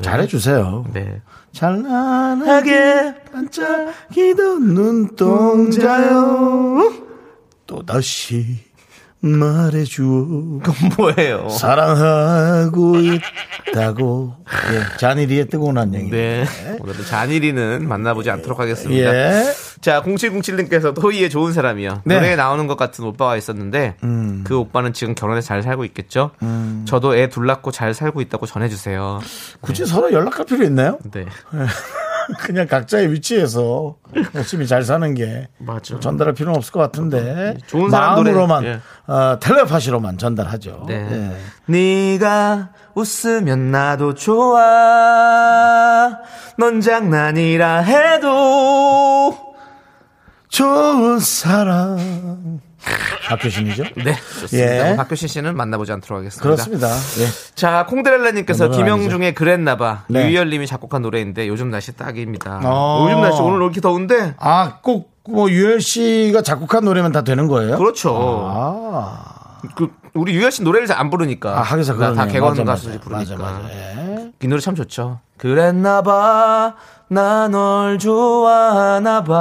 잘해주세요. 네. 찬란하게 반짝이던 눈동자요. 또다시 말해주오 그건 뭐예요? 사랑하고 있다고 예, 잔일이의 뜨거운 안녕이 네. 오늘은 잔일이는 만나보지 않도록 하겠습니다. 예. 자, 0707님께서 토이의 좋은 사람이요. 네. 음. 노래에 나오는 것 같은 오빠가 있었는데 그 오빠는 지금 결혼해서 잘 살고 있겠죠? 저도 애 둘 낳고 잘 살고 있다고 전해주세요. 굳이 서로 연락할 필요 있나요? 네. 그냥 각자의 위치에서 열심히 잘 사는 게 맞죠. 전달할 필요는 없을 것 같은데 좋은. 마음으로만 예. 어, 텔레파시로만 전달하죠. 네. 예. 네가 웃으면 나도 좋아. 넌 장난이라 해도. 좋은 사람 박효신이죠? 네, 좋습니다. 예. 박효신 씨는 만나보지 않도록 하겠습니다. 그렇습니다. 예. 자, 콩드렐라님께서 노래는 김영중의 그랬나봐. 네. 유희열님이 작곡한 노래인데 요즘 날씨 딱입니다. 어. 요즘 날씨 오늘 왜 이렇게 더운데? 아, 꼭, 뭐, 유열 씨가 작곡한 노래면 다 되는 거예요? 그렇죠. 아, 그 우리 유열 씨 노래를 잘 안 부르니까. 아 하기사 다, 그러네요. 다 개건 가수들이. 부르니까. 맞아, 맞아. 예. 이 노래 참 좋죠. 그랬나봐. 나 널 좋아하나봐.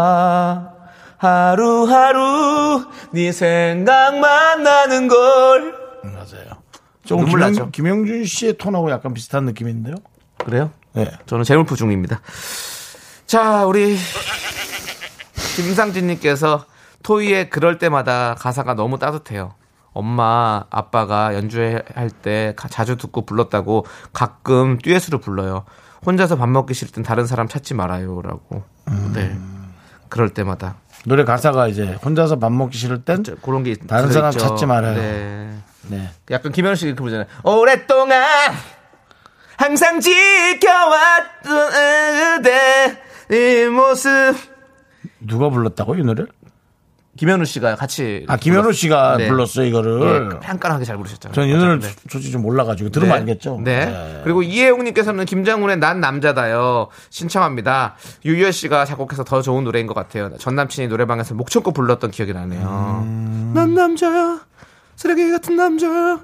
하루하루 네 생각만 나는 걸. 맞아요. 조금 눈물 김영, 나죠? 김영준 씨의 톤하고 약간 비슷한 느낌인데요? 그래요? 네. 저는 재물포 중입니다. 자, 우리 김상진님께서 토이의 그럴 때마다 가사가 너무 따뜻해요. 엄마, 아빠가 연주할 때 가- 자주 듣고 불렀다고 가끔 듀엣으로 불러요. 혼자서 밥 먹기 땐 다른 사람 찾지 말아요라고. 네. 그럴 때마다 노래 가사가 이제 혼자서 밥 먹기 싫을 땐 저- 그런 게 다른 사람 들어있죠. 찾지 말아요. 네. 네. 약간 김현우 씨 이렇게 부르잖아요. 오랫동안 항상 지켜왔던 그대 이 모습. 누가 불렀다고 이 노래를? 김현우 씨가 같이. 아 김현우 씨가 네. 불렀어요 이거를. 예, 깐깐하게 잘 부르셨잖아요. 전이 노래를 네. 솔직히 좀 몰라가지고 들으면 네. 알겠죠. 네. 그리고 이혜용님께서는 김장훈의 난 남자다요 신청합니다. 유열 씨가 작곡해서 더 좋은 노래인 것 같아요. 전 남친이 노래방에서 목 참고 불렀던 기억이 나네요. 음. 난 남자야, 쓰레기 같은 남자야.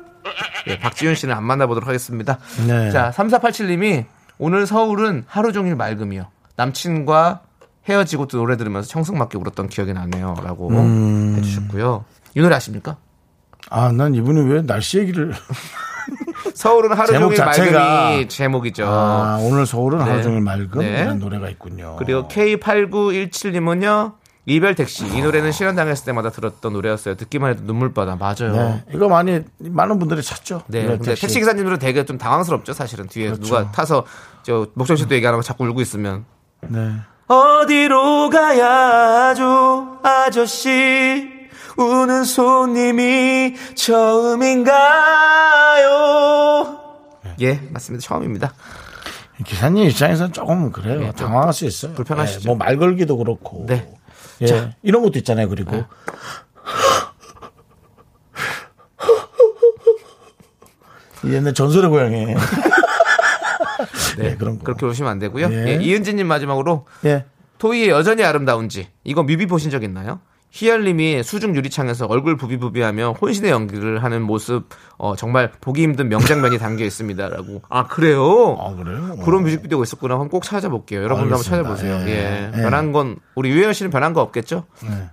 네, 박지윤 씨는 안 만나보도록 하겠습니다. 네. 자, 3487님이 오늘 서울은 하루 종일 맑음이요. 남친과 헤어지고 또 노래 들으면서 청승맞게 울었던 기억이 나네요. 라고 음. 해주셨고요. 이 노래 아십니까? 아 난 이분이 왜 날씨 얘기를? 서울은 하루 종일 자체가- 맑음이 제목이죠. 아 오늘 서울은 네. 하루 종일 맑음 네. 이런 노래가 있군요. 그리고 K8917님은요. 이별 택시. 이 노래는 실현 당했을 때마다 들었던 노래였어요. 듣기만 해도 눈물바다. 맞아요. 네. 이거 많이 많은 분들이 찾죠. 네. 근데 택시 기사님들은 되게 좀 당황스럽죠, 사실은. 뒤에 그렇죠. 누가 타서 저 목정 씨도 얘기하면 자꾸 울고 있으면. 네. 어디로 가야죠, 아저씨? 우는 손님이 처음인가요? 예, 맞습니다. 처음입니다. 기사님 입장에서는 조금 그래요. 네, 좀 당황할 수 있어요. 불편하시죠? 네, 뭐말 걸기도 그렇고. 네. 예, 이런 것도 있잖아요. 그리고 옛날 전설의 고향에 네, 그런 거. 그렇게 오시면 안 되고요. 예. 예, 이은지님 마지막으로 예. 토이의 여전히 아름다운지 이거 뮤비 보신 적 있나요? 희열님이 수중 유리창에서 얼굴 부비부비하며 혼신의 연기를 하는 모습 어, 정말 보기 힘든 명장면이 담겨 있습니다라고. 아 그래요? 아 그래요? 그런 뮤직비디오가 있었구나. 한번 꼭 찾아볼게요. 여러분도 한번. 찾아보세요. 예. 예. 예. 변한 건 우리 유혜연 씨는 변한 거 없겠죠?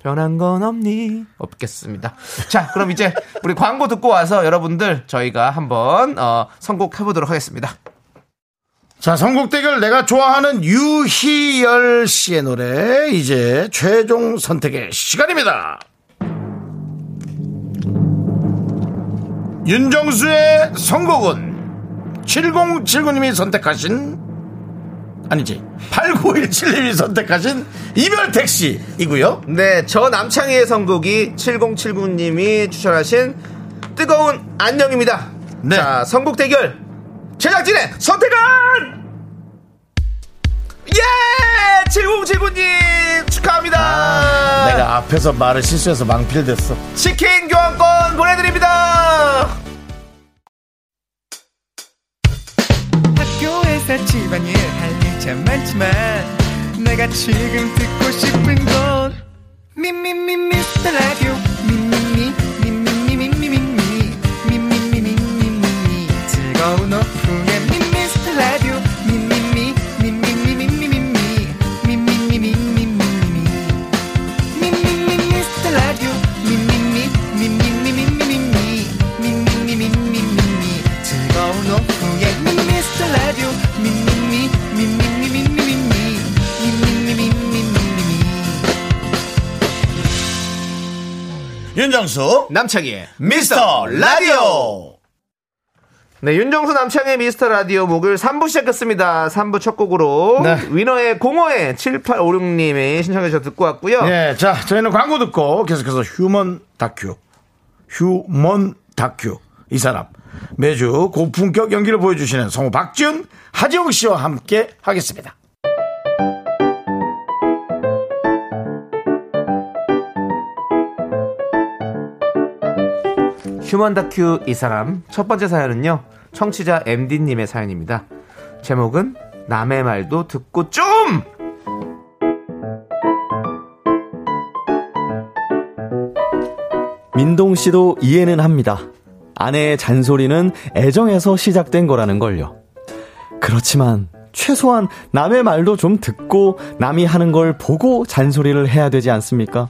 변한 건 없니? 없겠습니다. 자, 그럼 이제 우리 광고 듣고 와서 여러분들 저희가 한번 어, 선곡 해 보도록 하겠습니다. 자, 선곡 대결 내가 좋아하는 유희열 씨의 노래 이제 최종 선택의 시간입니다. 윤정수의 선곡은 7079님이 선택하신 아니지 8917님이 선택하신 이별 택시이고요. 네, 저 남창희의 선곡이 7079님이 추천하신 뜨거운 안녕입니다. 네. 자, 선곡 대결 제작진의 선택은 예! 7079님 축하합니다. 아, 내가 앞에서 말을 실수해서 망필됐어. 치킨 교환권 보내드립니다. 학교에서 집안일 할일참 많지만 내가 지금 듣고 싶은 건 미미미 미스터 라디오 윤정수 남창희의 미스터 라디오 네, 윤정수 남창희의 미스터 라디오 목요일 3부 시작했습니다. 3부 첫 곡으로 네. 위너의 공허의 7856님이 신청해 주셔서 듣고 왔고요. 네, 자 저희는 광고 듣고 계속해서 휴먼 다큐 휴먼 다큐 이 사람 매주 고품격 연기를 보여주시는 성우 박지훈 하지영 씨와 함께 하겠습니다. 휴먼 다큐 이 사람 첫 번째 사연은요. 청취자 MD님의 사연입니다. 제목은 남의 말도 듣고 좀! 민동 씨도 이해는 합니다. 아내의 잔소리는 애정에서 시작된 거라는 걸요. 그렇지만 최소한 남의 말도 좀 듣고 남이 하는 걸 보고 잔소리를 해야 되지 않습니까?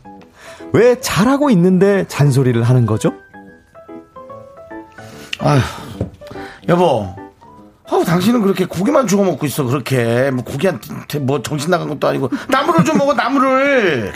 왜 잘하고 있는데 잔소리를 하는 거죠? 아휴, 여보. 아우, 당신은 그렇게 고기만 주워 먹고 있어, 그렇게. 뭐, 고기한테 뭐 정신 나간 것도 아니고. 나물을 좀 먹어, 나물을.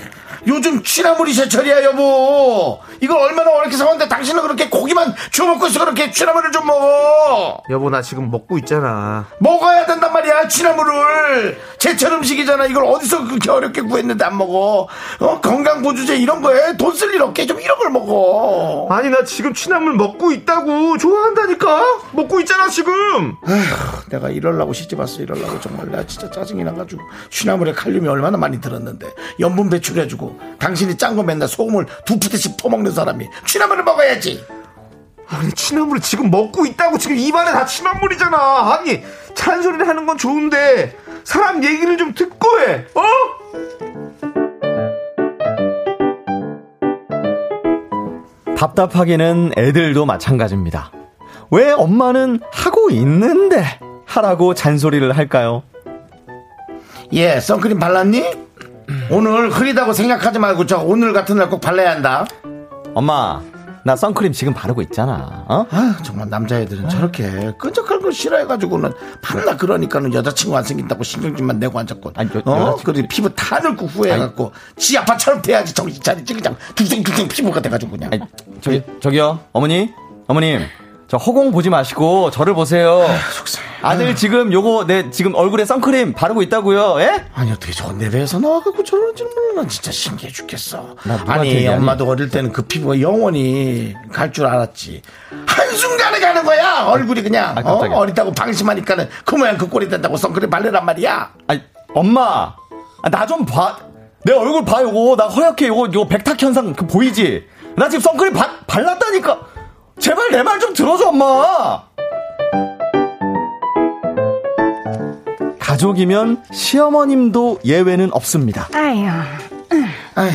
요즘 취나물이 제철이야, 여보. 이걸 얼마나 어렵게 사왔는데 당신은 그렇게 고기만 주워 먹고 있어, 그렇게 취나물을 좀 먹어. 여보, 나 지금 먹고 있잖아. 먹어야 된단 말이야, 취나물을. 제철 음식이잖아. 이걸 어디서 그렇게 어렵게 구했는데 안 먹어. 어, 건강보조제 이런 거에 돈 쓸 일 없게 좀 이런 걸 먹어. 아니, 나 지금 취나물 먹고 있다고. 좋아한다니까? 먹고 있잖아, 지금! 아휴, 내가 이럴라고 시집 왔어 이럴라고 정말 내가 진짜 짜증이 나가지고 취나물에 칼륨이 얼마나 많이 들었는데 염분 배출해주고 당신이 짠 거 맨날 소금을 두 푸대씩 퍼먹는 사람이 취나물을 먹어야지 아니, 취나물을 지금 먹고 있다고. 지금 입안에 다 취나물이잖아. 아니, 잔소리를 하는 건 좋은데, 사람 얘기를 좀 듣고 해. 어? 답답하기는 애들도 마찬가지입니다. 왜 엄마는 하고 있는데 하라고 잔소리를 할까요? 예 선크림 발랐니? 오늘 흐리다고 생각하지 말고 저 오늘 같은 날 꼭 발라야 한다. 엄마, 나 선크림 지금 바르고 있잖아. 어? 아 정말 남자애들은 저렇게 끈적한 걸 싫어해가지고는 밤낮 그러니까는 여자친구 안 생긴다고 신경질만 내고 앉았고 아니, 여- 어? 그리고 피부 다 늙고 후회해갖고 지 아빠처럼 돼야지 정신 차리지. 그냥 둥둥둥둥 피부가 돼가지고 그냥. 아니, 저기, 저기요, 어머니, 어머님, 저 허공 보지 마시고 저를 보세요. 아들 지금 요거 내 지금 얼굴에 선크림 바르고 있다고요. 예? 아니 어떻게 저 내배에서 나와갖고 저러는지 몰라 난 진짜 신기해 죽겠어 아니? 엄마도 어릴 때는 그 피부가 영원히 갈 줄 알았지 한순간에 가는 거야 얼굴이 그냥 아, 어? 깜짝이야. 어 리다고 방심하니까는 그 모양 그 꼴이 된다고 선크림 바르란 말이야 아니, 엄마, 나 좀 봐. 내 얼굴 봐 요거 나 허옇게 요거 요거 백탁 현상 그 보이지? 나 지금 선크림 바, 발랐다니까. 제발 내 말 좀 들어줘 엄마. 가족이면 시어머님도 예외는 없습니다. 아유, 아휴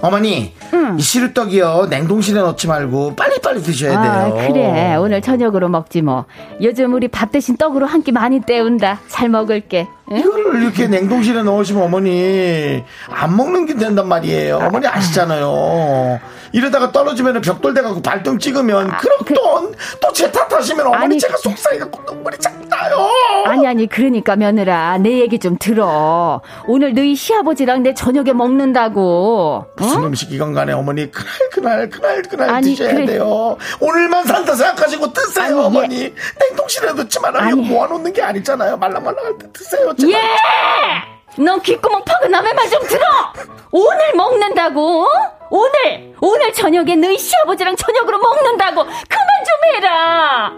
어머니 이 시루떡이요 냉동실에 넣지 말고 빨리빨리 드셔야 아, 돼요 그래. 오늘 저녁으로 먹지 뭐. 요즘 우리 밥 대신 떡으로 한 끼 많이 때운다. 잘 먹을게. 응? 이거를 이렇게 냉동실에 넣으시면 어머니 안 먹는 게 된단 말이에요. 어머니 아시잖아요. 이러다가 떨어지면 벽돌 돼갖고 발등 찍으면 그럼 또또제 탓하시면 어머니 아니, 제가 속상해갖고 눈물이 자꾸 나요. 아니, 아니, 그러니까 며느라. 내 얘기 좀 들어. 오늘 너희 시아버지랑 내 저녁에 먹는다고. 무슨 어? 음식 이건 간에 어머니 그날 그날 그날 그날 아니, 드셔야 그래. 돼요. 오늘만 산다 생각하시고 드세요 아니, 예. 어머니. 냉동실에 넣지 말아요. 모아놓는 게 아니잖아요. 말랑말랑할 때 드세요. 제발. 예! 넌 귓구멍 파고 남의 말 좀 들어! 오늘 먹는다고? 어? 오늘! 오늘 저녁에 너희 시아버지랑 저녁으로 먹는다고! 그만 좀 해라!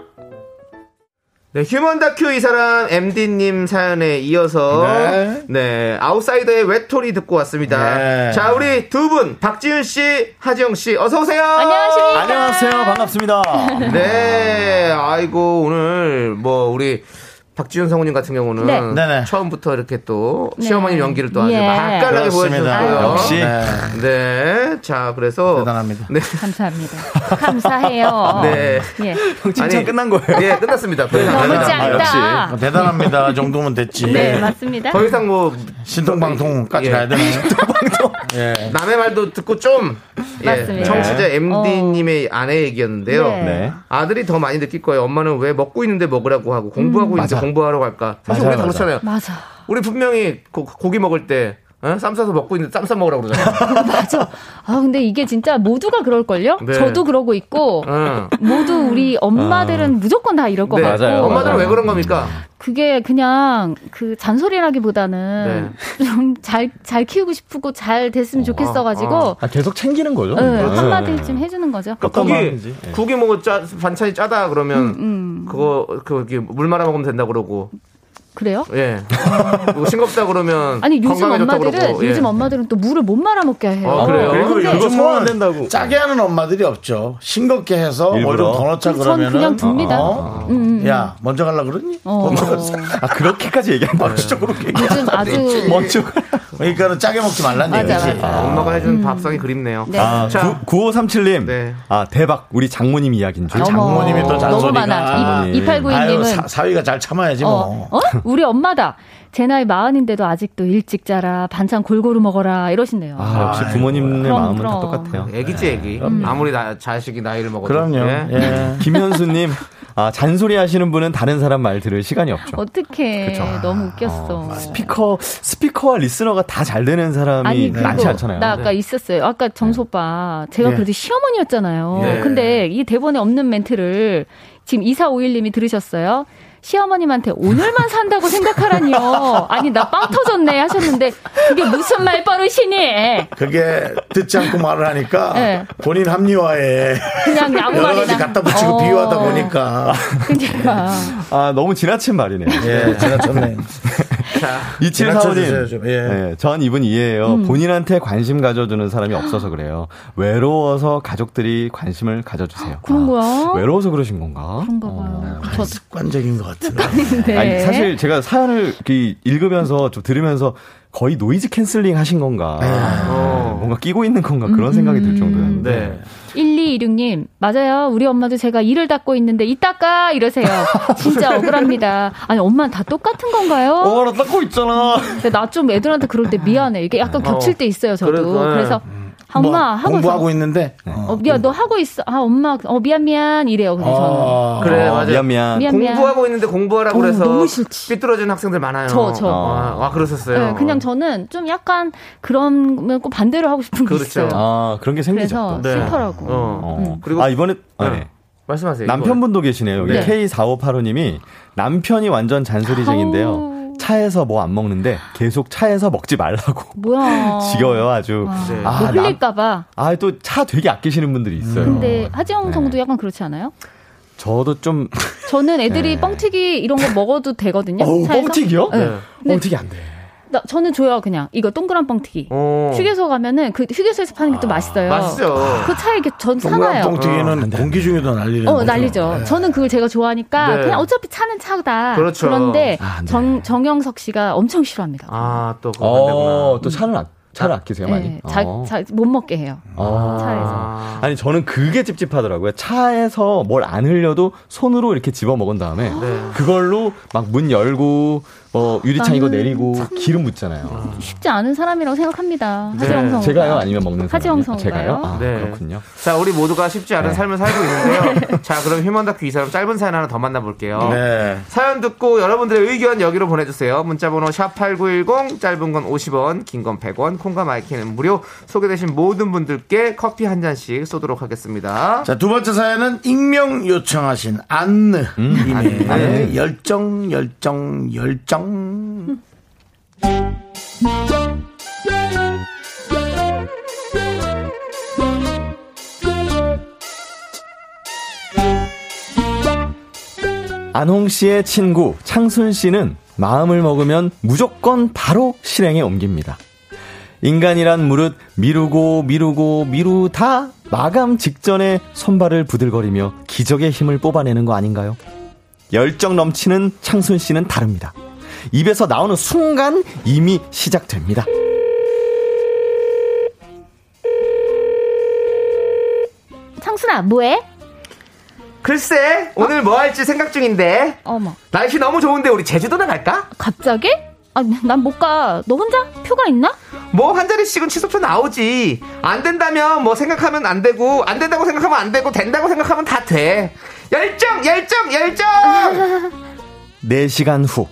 네, 휴먼 다큐 이 사람 MD님 사연에 이어서 네. 네, 아웃사이더의 외톨이 듣고 왔습니다. 네. 자, 우리 두 분 박지윤 씨, 하지영 씨, 어서 오세요. 안녕하십니까? 안녕하세요. 반갑습니다. 네, 아이고 오늘 뭐 우리 박지윤 성우님 같은 경우는 네. 네네. 처음부터 이렇게 또 시어머님 연기를 또 아주 예. 맛깔나게. 보여주셨고요. 역시. 네. 네, 자 그래서 대단합니다. 네, 감사합니다. 감사해요. 네. 예. 칭찬 끝난 거예요? 예, 끝났습니다. 더 이상, 너무. 짱다. 뭐 대단합니다. 정도면 됐지. 네, 맞습니다. 더 이상 뭐 신통방통까지 예. 가야 되나요? 예. 남의 말도 듣고 좀 예, 맞습니다. 청취자 MD님의 아내 얘기였는데요. 네. 네. 아들이 더 많이 느낄 거예요. 엄마는 왜 먹고 있는데 먹으라고 하고 공부하고 있는데 맞아. 공부하러 갈까? 사실 맞아요, 우리 다 맞아. 그렇잖아요. 맞아. 우리 분명히 고, 기 먹을 때 예? 쌈 싸서 먹고 있는데 쌈 싸 먹으라고 그러잖아요. 맞아. 아, 근데 이게 진짜 모두가 그럴걸요? 네. 저도 그러고 있고, 응. 모두 우리 엄마들은 무조건 다 이럴 것 네, 같고. 맞아요. 엄마들은 왜. 그런 겁니까? 그게 그냥 그 잔소리라기보다는 좀 잘, 잘 키우고 싶고 잘 됐으면 좋겠어가지고, 어. 아, 계속 챙기는 거죠. 네, 네. 한마디 좀 해주는 거죠. 그러니까 국이. 예. 국이 뭐 짜, 반찬이 짜다 그러면 음. 그거 그물 말아 먹으면 된다 그러고 그래요? 예 뭐 싱겁다 그러면 아니, 요즘 엄마들은, 그러고, 예. 요즘 엄마들은 또 물을 못 말아 먹게 해요. 어, 그래요? 그리고 근데 그거 소화 된다고. 짜게 하는 엄마들이 없죠. 싱겁게 해서 뭘 일부러. 좀더 넣자 전 그러면은 그냥 둡니다. 어? 음, 음. 야 먼저 갈라 그러니? 어. 아, 그렇게까지 얘기한다. 먼저적으로 요즘 아주. 먼저. 그러니까는 짜게 먹지 말란 얘기지. 맞아. 엄마가 해준 밥상이 그립네요. 네. 아, 자. 9537님. 네. 아, 대박. 우리 장모님 이야기인 줄. 장모님이 또 잔소리가. 너무 많아. 예. 이, 2892님은. 아유, 사, 사위가 잘 참아야지 뭐. 어, 어? 우리 엄마다. 제 나이 마흔인데도 아직도 일찍 자라, 반찬 골고루 먹어라, 이러시네요. 아, 역시 부모님의 그럼, 마음은 그럼. 다 똑같아요. 애기지 애기. 아무리 나, 자식이 나이를 먹어도. 그럼요. 예. 예. 김현수님, 아, 잔소리 하시는 분은 다른 사람 말 들을 시간이 없죠. 어떡해. 너무 웃겼어. 스피커, 스피커와 리스너가 다 잘 되는 사람이 아니, 많지 않잖아요. 나 아까 있었어요. 아까 정수 오빠. 제가 네. 그래도 시어머니였잖아요. 네. 근데 이 대본에 없는 멘트를 지금 2451님이 들으셨어요. 시어머님한테 오늘만 산다고 생각하라니요. 아니, 나 빵 터졌네 하셨는데, 그게 무슨 말버릇이니? 그게 듣지 않고 말을 하니까 네. 본인 합리화에 그냥 아무 여러 말이나. 가지 갖다 붙이고 어. 비유하다 보니까 그러니까. 아, 너무 지나친 말이네요. 예, 제가 쳤네. 자, 지나쳐주세요, 2745님. 좀. 예. 네, 전 이분 이해해요. 음. 본인한테 관심 가져주는 사람이 없어서 그래요. 외로워서 가족들이 관심을 가져주세요. 그런 아, 거야? 외로워서 그러신 건가? 그런가 봐요. 저, 습관적인 것 같아요. 네. 아니, 사실 제가 사연을 읽으면서 좀 들으면서 거의 noise cancelling 하신 건가. 어, 뭔가 끼고 있는 건가 그런 생각이 들 정도였는데. 네. 1226님, 맞아요. 우리 엄마도 제가 이를 닦고 있는데, 이 닦아! 이러세요. 진짜 억울합니다. 아니, 엄마는 다 똑같은 건가요? 어, 나 닦고 있잖아. 근데 나 좀 애들한테 그럴 때 미안해. 이게 약간 겹칠 때 있어요, 저도. 그래, 네. 그래서, 아, 뭐, 엄마, 하고 공부하고. 있는데 어, 야, 너 하고 있어. 아, 엄마, 어, 미안, 미안. 이래요, 그래서 저는. 어, 그래, 어, 맞아. 미안, 미안. 미안, 미안. 공부하고 있는데 공부하라고 어, 그래서 너무 싫지. 삐뚤어진 학생들 많아요. 저, 저. 아, 아, 그러셨어요. 네, 그냥 저는 좀 약간 그런 꼭 반대로 하고 싶은 게 그렇죠. 있어요. 아, 그런 게 생기죠. 그래서 또. 네. 싫더라고. 어. 어. 그리고- 아, 이번에, 아, 네. 네. 말씀하세요. 남편분도 계시네요. 네. K4585님이 남편이 완전 잔소리쟁인데요. 차에서 뭐 안 먹는데 계속 차에서 먹지 말라고. 뭐야. 지겨워요, 아주. 네. 뭐 아, 남, 흘릴까봐. 아, 또 차 되게 아끼시는 분들이 있어요. 근데 하지영 네. 성도 약간 그렇지 않아요? 저도 좀. 저는 애들이 네. 뻥튀기 이런 거 먹어도 되거든요. 차에서. 뻥튀기요? 네. 근데 뻥튀기 안 돼. 나- 저는 줘요 그냥 이거 동그란 뻥튀기. 어. 휴게소 가면은 그 휴게소에서 파는 게 또 맛있어요. 맛있죠. 그 차에 이렇게 전 동그란 사놔요. 뻥튀기는 공기 중에도 난리는 어, 거죠. 난리죠. 네. 저는 그걸 제가 좋아하니까 네. 그냥 어차피 차는 차다. 그렇죠. 런데 아, 네. 정, 정영석 씨가 엄청 싫어합니다. 아, 또 그거 어. 또 차는, 아, 차를 아끼세요, 많이? 네, 자, 어. 자, 못 먹게 해요. 어. 차에서. 아. 아니, 저는 그게 찝찝하더라고요. 차에서 뭘 안 흘려도 손으로 이렇게 집어 먹은 다음에 네. 그걸로 막 문 열고, 어, 유리창 이거 내리고 기름 묻잖아요. 쉽지 않은 사람이라고 생각합니다. 네. 하지영 성우. 제가요? 아니면 먹는 하지영 사람이요? 성우가요? 제가요? 아, 네. 그렇군요. 자, 우리 모두가 쉽지 않은 네. 삶을 살고 있는데요. 자, 그럼 휴먼 다큐 이 사람 짧은 사연 하나 더 만나볼게요. 네. 사연 듣고 여러분들의 의견 여기로 보내주세요. 문자번호 샵8910, 짧은 건 50원, 긴 건 100원, 콩과 my K는 무료. 소개되신 모든 분들께 커피 한 잔씩 쏘도록 하겠습니다. 자, 두 번째 사연은 익명 요청하신 안느. 님의 안느. 열정, 열정, 열정. 안홍 씨의 친구 창순 씨는 마음을 먹으면 무조건 바로 실행에 옮깁니다. 인간이란 무릇 미루고 미루고 미루다 마감 직전에 손발을 부들거리며 기적의 힘을 뽑아내는 거 아닌가요? 열정 넘치는 창순 씨는 다릅니다. 입에서 나오는 순간 이미 시작됩니다. 창순아, 뭐해? 글쎄, 오늘 뭐 할지 생각 중인데. 어머, 날씨 너무 좋은데 우리 제주도나 갈까? 갑자기? 아, 난못 가. 너 혼자? 표가 있나? 뭐 한 자리씩은 취소표 나오지. 안 된다면 뭐 생각하면 안 되고, 안 된다고 생각하면 안 되고, 된다고 생각하면 다 돼. 열정, 열정, 열정! 4시간 후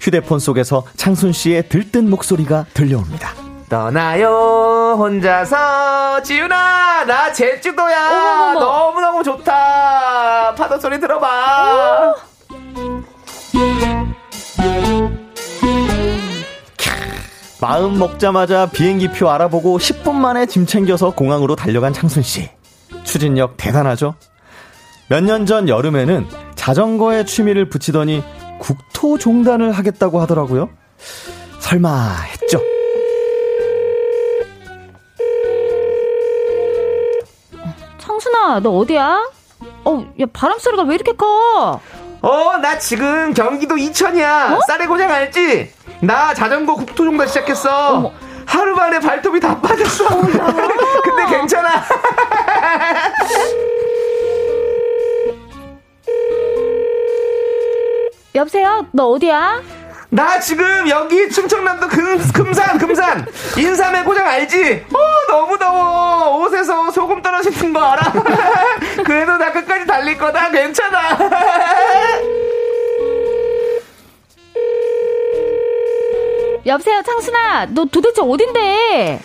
휴대폰 속에서 창순 씨의 들뜬 목소리가 들려옵니다. 떠나요 혼자서 지윤아 나 제주도야 어머머머. 너무너무 좋다 파도 소리 들어봐 마음 먹자마자 비행기표 알아보고 10분 만에 짐 챙겨서 공항으로 달려간 창순 씨. 추진력 대단하죠? 몇 년 전 여름에는 자전거에 취미를 붙이더니 국토 종단을 하겠다고 하더라고요. 설마 했죠? 창순아, 너 어디야? 어, 야, 바람 소리가 왜 이렇게 커? 어 나 지금 경기도 이천이야 쌀의 고장 알지? 나 자전거 국토 종단 시작했어 어머. 하루 만에 발톱이 다 빠졌어 근데 괜찮아 여보세요? 너 어디야? 나 지금 여기 충청남도 금, 금산 금산 인삼의 고장 알지? 어 너무 더워 옷에서 소금 떨어지는 거 알아? 그래도 나 끝까지 달릴 거다 괜찮아 여보세요, 창순아. 너 도대체 어딘데?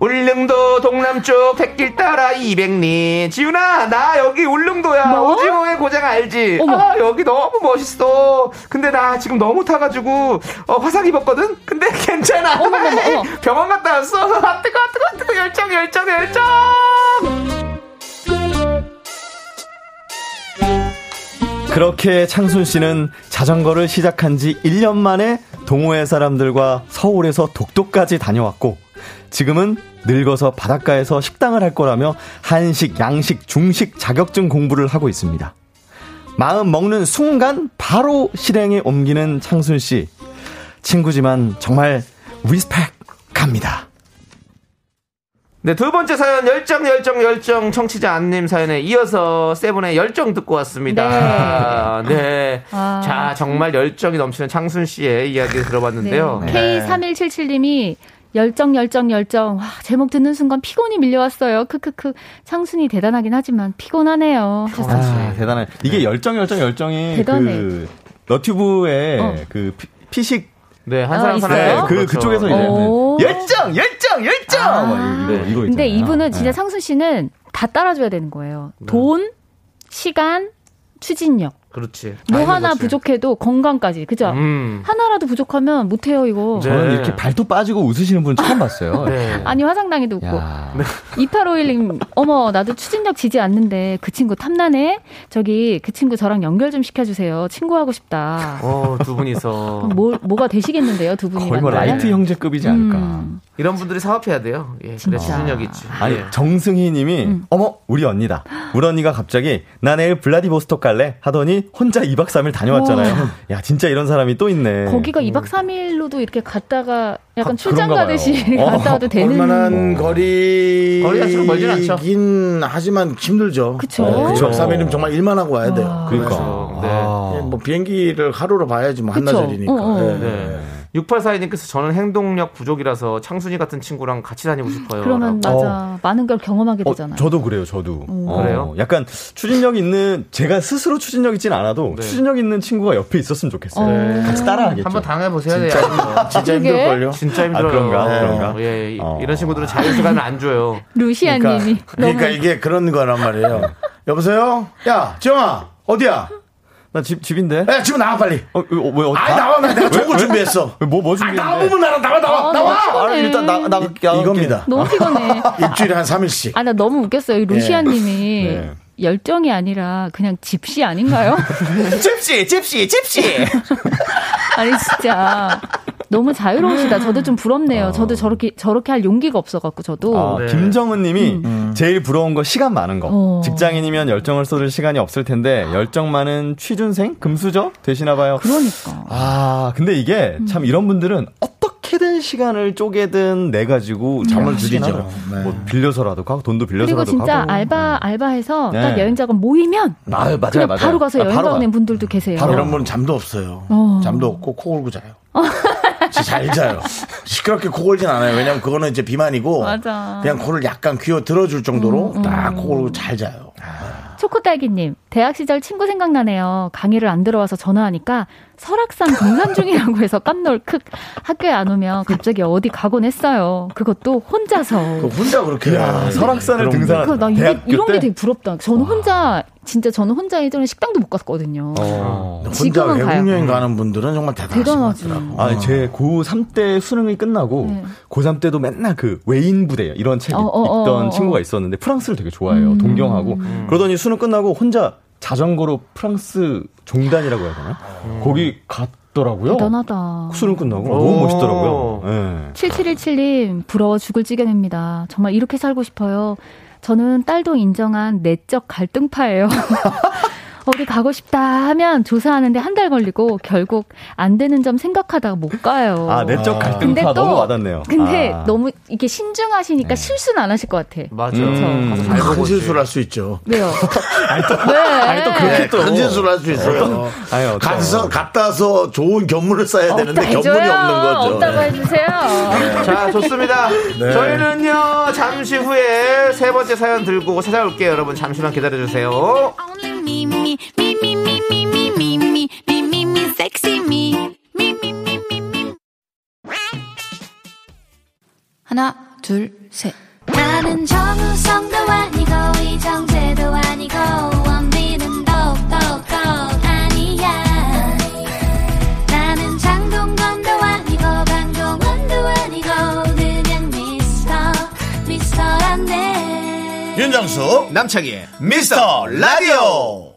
울릉도 동남쪽 백길 따라 200리 지훈아 나 여기 울릉도야 뭐? 오징어의 고장 알지? 어머. 아 여기 너무 멋있어 근데 나 지금 너무 타가지고 어, 화상 입었거든? 근데 괜찮아 어머머머, 어머. 병원 갔다 왔어 아 뜨거 뜨거 뜨거 열정 열정 열정 그렇게 창순 씨는 자전거를 시작한 지 1년 만에 동호회 사람들과 서울에서 독도까지 다녀왔고 지금은 늙어서 바닷가에서 식당을 할 거라며 한식, 양식, 중식 자격증 공부를 하고 있습니다. 마음 먹는 순간 바로 실행에 옮기는 창순 씨. 친구지만 정말 respect 갑니다. 네, 두 번째 사연 열정 열정 열정 청취자 안님 사연에 이어서 세븐의 열정 듣고 왔습니다. 네. 아. 자, 정말 열정이 넘치는 창순 씨의 이야기 들어봤는데요. 네. K3177님이 열정, 열정, 열정. 와, 제목 듣는 순간 피곤이 밀려왔어요. 크크크. 창순이 대단하긴 하지만 피곤하네요. 하셨어요. 아, 대단해. 이게 열정, 열정, 열정이 대단해. 그 너튜브에 어. 그 피- 피식 네, 한 아, 사람 있어요? 사는 네, 그 그쪽에서 이제 오. 열정, 열정, 열정. 아. 막 이거 이거 있잖아요. 근데 이분은 진짜 네. 창순 씨는 다 따라줘야 되는 거예요. 돈, 시간, 추진력. 그렇지. 뭐 하나 거지. 부족해도 건강까지. 그죠? 음. 하나라도 부족하면 못해요, 이거. 네. 저는 이렇게 발톱 빠지고 웃으시는 분 처음 봤어요. 네. 아니, 화상당해도 웃고. 야. 2851님, 어머, 나도 추진력 지지 않는데 그 친구 탐나네? 저기, 그 친구 저랑 연결 좀 시켜주세요. 친구하고 싶다. 어, 두 분이서. 뭐, 뭐가 되시겠는데요, 두 분이. 거의 뭐? 라이트 형제급이지 않을까. 음. 이런 분들이 사업해야 돼요. 예, 그래. 추진력 있지. 아니 예. 정승희 님이 음. 어머 우리 언니다 우리 언니가 갑자기 나 내일 블라디보스톡 갈래 하더니 혼자 2박 3일 다녀왔잖아요 야 진짜 이런 사람이 또 있네 거기가 2박 3일로도 이렇게 갔다가 약간 아, 출장 가듯이. 어, 갔다 와도 되는. 얼마나 거리 거리가 좀 멀진 않죠. 긴 하지만 힘들죠. 그쵸. 네, 그쵸. 2박 3일이면 정말 일만 하고 와야 돼요. 그러니까 네. 아. 예, 뭐 비행기를 하루로 봐야지 뭐 그쵸. 한나절이니까. 어, 어. 예, 네. 예. 6842님께서 저는 행동력 부족이라서 창순이 같은 친구랑 같이 다니고 싶어요. 그러면 라고. 맞아. 많은 걸 경험하게 어, 되잖아요. 저도 그래요, 저도. 어, 그래요? 약간 추진력 있는, 제가 스스로 추진력 있진 않아도 네. 추진력 있는 친구가 옆에 있었으면 좋겠어요. 어. 같이 따라하겠죠. 한번 당해보셔야 돼요. 진짜 그러게. 힘들걸요. 진짜 힘들어요. 아, 그런가? 네. 그런가? 예, 이- 어. 이런 친구들은 자유시간을 안 줘요. 루시아님이 그러니까 너무 이게 그런 거란 말이에요. 여보세요? 야, 지영아, 어디야? 나 집, 집인데? 야, 지금 나와, 빨리. 어, 어, 왜, 어디? 아이, 나와, 나 내가 좋은 거 준비했어. 뭐, 뭐 아, 준비했는데? 나와보면 나와, 나와, 나와, 아, 나와! 아, 일단 나, 나, 나, 이겁니다. 너무 피곤해. 일주일에 한 3일씩. 아, 나 너무 웃겼어요. 이 루시아님이 네. 열정이 아니라 그냥 집시 아닌가요? 집시, 집시, 집시! 아니 진짜 너무 자유로우시다. 저도 좀 부럽네요. 저도 저렇게 저렇게 할 용기가 없어갖고 저도 아, 네. 김정은 님이 제일 부러운 거 시간 많은 거. 어. 직장인이면 열정을 쏟을 시간이 없을 텐데 열정 많은 취준생? 금수저? 되시나 봐요. 그러니까 아, 근데 이게 참 이런 분들은 어떻게든 시간을 쪼개든 내 가지고 잠을 들이죠. 들이죠. 네. 뭐 빌려서라도 가고 돈도 빌려서라도 그리고 진짜 가고. 알바 알바해서 네. 딱 여행 자금 모이면 아, 맞아요, 그냥 맞아요. 바로 가서 아, 여행 바로 가는 가. 분들도 계세요. 이런 분은 잠도 없어요. 어. 잠도 없고 코 골고 자요. 잘 자요. 시끄럽게 코 골진 않아요. 왜냐면 그거는 이제 비만이고 맞아. 음, 그냥 코를 약간 귀어 들어줄 정도로 딱코 골고 잘 자요. 초코딸기님 대학 시절 친구 생각나네요. 강의를 안 들어와서 전화하니까 설악산 등산 중이라고 해서 깜놀 크 학교에 안 오면 갑자기 어디 가곤 했어요. 그것도 혼자서. 그 혼자 그렇게 야, 설악산을 등산. 그, 나 이게, 이런 때? 게 되게 부럽다. 저는 혼자, 진짜 저는 혼자 예전에 식당도 못 갔거든요. 어. 혼자 지금은 외국 가요. 여행 가는 분들은 정말 대단하신 것 대단하지. 같더라고. 아, 제 고3 때 수능이 끝나고 네. 고3 때도 맨날 그 외인 부대 이런 책이 어, 어, 어, 읽던 어, 친구가 어. 있었는데 프랑스를 되게 좋아해요. 동경하고. 그러더니 수능 끝나고 혼자 자전거로 프랑스 종단이라고 해야 되나? 거기 갔더라고요. 대단하다. 수능 끝나고 오. 너무 멋있더라고요. 예. 7717님, 부러워 죽을 지경입니다. 정말 이렇게 살고 싶어요. 저는 딸도 인정한 내적 갈등파예요. 어디 가고 싶다 하면 조사하는데 한 달 걸리고 결국 안 되는 점 생각하다가 못 가요. 아, 내적 근데 갈등파 또 너무 와닿네요. 근데 아. 너무 이게 신중하시니까 실수는 안 하실 것 같아. 맞아. 음. 가서 잘큰 실수를 할 수 있죠. 왜요? 왜? 아니, 또 그렇게 네, 또. 큰 실수를 할 수 있어요. 아니, 어쩌- 가서 갔다서 좋은 견문을 써야 되는데 없다 견문이. 없는 거죠. 없다고 네. 해주세요. 자, 좋습니다. 네. 저희는요, 잠시 후에 세 번째 사연 들고 찾아올게요. 여러분, 잠시만 기다려주세요. 미미미 미미미미미미미 미미미 섹시미 미미미미미 하나 둘 셋 나는 정우성도 아니고 이정재도 아니고 원빈 윤정수 남창희의 미스터 라디오.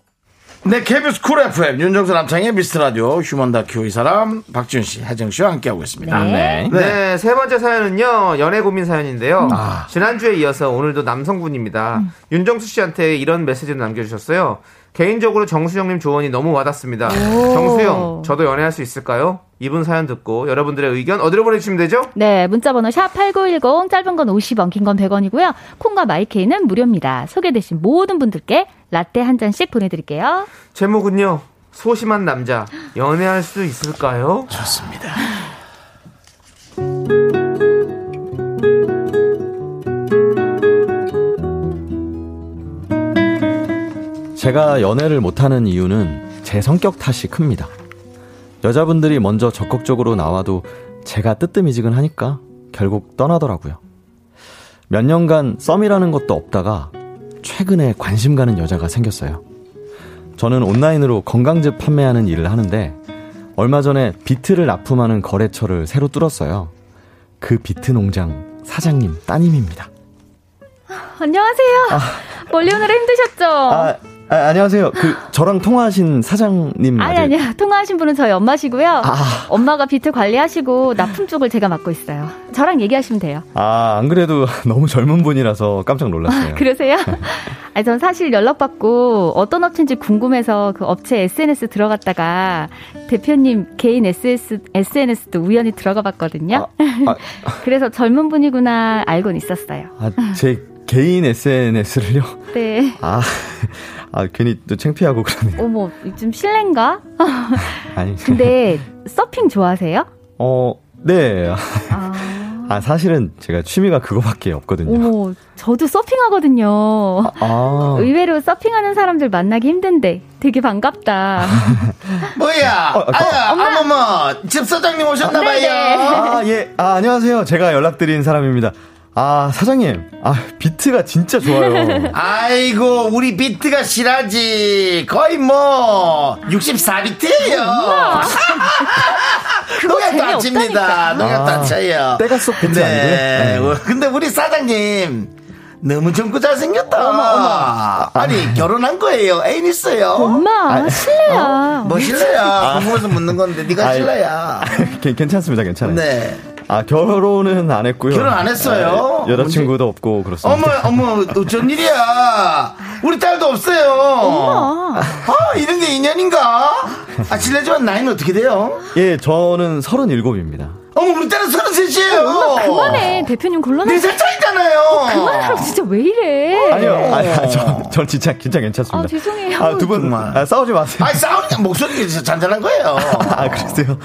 네, KBS Cool FM 윤정수 남창희의 미스터 라디오 휴먼 다큐 이 사람 박지훈 씨, 하지영 씨와 함께하고 있습니다. 네. 네. 세 번째 사연은요, 연애 고민 사연인데요. 지난주에 이어서 오늘도 남성분입니다. 윤정수 씨한테 이런 메시지를 남겨주셨어요. 개인적으로 정수 형님 조언이 너무 와닿습니다. 정수 형, 저도 연애할 수 있을까요? 이분 사연 듣고 여러분들의 의견 어디로 보내주시면 되죠? 네, 문자번호 샵8910, 짧은 건 50원, 긴 건 100원이고요. 콩과 마이케이는 무료입니다. 소개되신 모든 분들께 라떼 한 잔씩 보내드릴게요. 제목은요, 소심한 남자, 연애할 수 있을까요? 좋습니다. 제가 연애를 못하는 이유는 제 성격 탓이 큽니다. 여자분들이 먼저 적극적으로 나와도 제가 뜨뜨미지근 하니까 결국 떠나더라고요. 몇 년간 썸이라는 것도 없다가 최근에 관심 가는 여자가 생겼어요. 저는 온라인으로 건강즙 판매하는 일을 하는데 얼마 전에 비트를 납품하는 거래처를 새로 뚫었어요. 그 비트 농장 사장님 따님입니다. 안녕하세요. 멀리 오느라 힘드셨죠? 아, 아, 안녕하세요. 그 저랑 통화하신 사장님 아니, 맞아요? 아니요. 통화하신 분은 저희 엄마시고요. 아. 엄마가 비트 관리하시고 납품 쪽을 제가 맡고 있어요. 저랑 얘기하시면 돼요. 아, 안 그래도 너무 젊은 분이라서 깜짝 놀랐어요. 그러세요? 아니, 전 사실 연락받고 어떤 업체인지 궁금해서 그 업체 SNS 들어갔다가 대표님 개인 SS, SNS도 우연히 들어가 봤거든요. 아, 그래서 젊은 분이구나 알고는 있었어요. 아, 제 개인 SNS를요? 네. 아, 아, 괜히 또 창피하고 그러네요. 어머, 좀 실례인가? 아니. 근데 서핑 좋아하세요? 어, 네. 아, 아, 사실은 제가 취미가 그거밖에 없거든요. 어머, 저도 서핑하거든요. 아, 의외로 서핑하는 사람들 만나기 힘든데 되게 반갑다. 뭐야? 어, 아야, 어머머, 집 사장님 오셨나봐요. 네네. 아, 예. 아, 안녕하세요. 제가 연락드린 사람입니다. 아, 사장님. 아, 비트가 진짜 좋아요. 아이고, 우리 비트가 실하지. 거의 뭐, 64비트예요 농약도 안 칩니다. 농약도 안 쳐요. 때가 쏙 비트 네. 아니고요? 네. 근데 우리 사장님, 너무 젊고 잘생겼다. 아니, 결혼한 거예요. 애인 있어요. 엄마, 실례야. 뭐 실례야. 궁금해서 묻는 건데, 네가. 실례야. 괜- 괜찮습니다. 괜찮아요. 네. 아, 결혼은 안 했고요. 결혼 안 했어요? 아, 여자친구도 없고 그렇습니다. 어머, 어머, 어쩐 일이야. 우리 딸도 없어요. 엄마. 아, 이런 게 인연인가? 아, 실례지만 나이는 어떻게 돼요? 예, 저는 37입니다. 어머, 우리 딸은 서른셋이에요. 그만해. 대표님 곤란하 네살 차이잖아요. 그만하라고 진짜 왜 이래? 아니요, 아니, 아니, 저, 전 진짜, 진짜 괜찮습니다. 아, 죄송해요. 아, 두 분, 정말. 아, 싸우지 마세요. 아니, 싸우니까 목소리가 진짜 잔잔한 거예요. 아, 그러세요?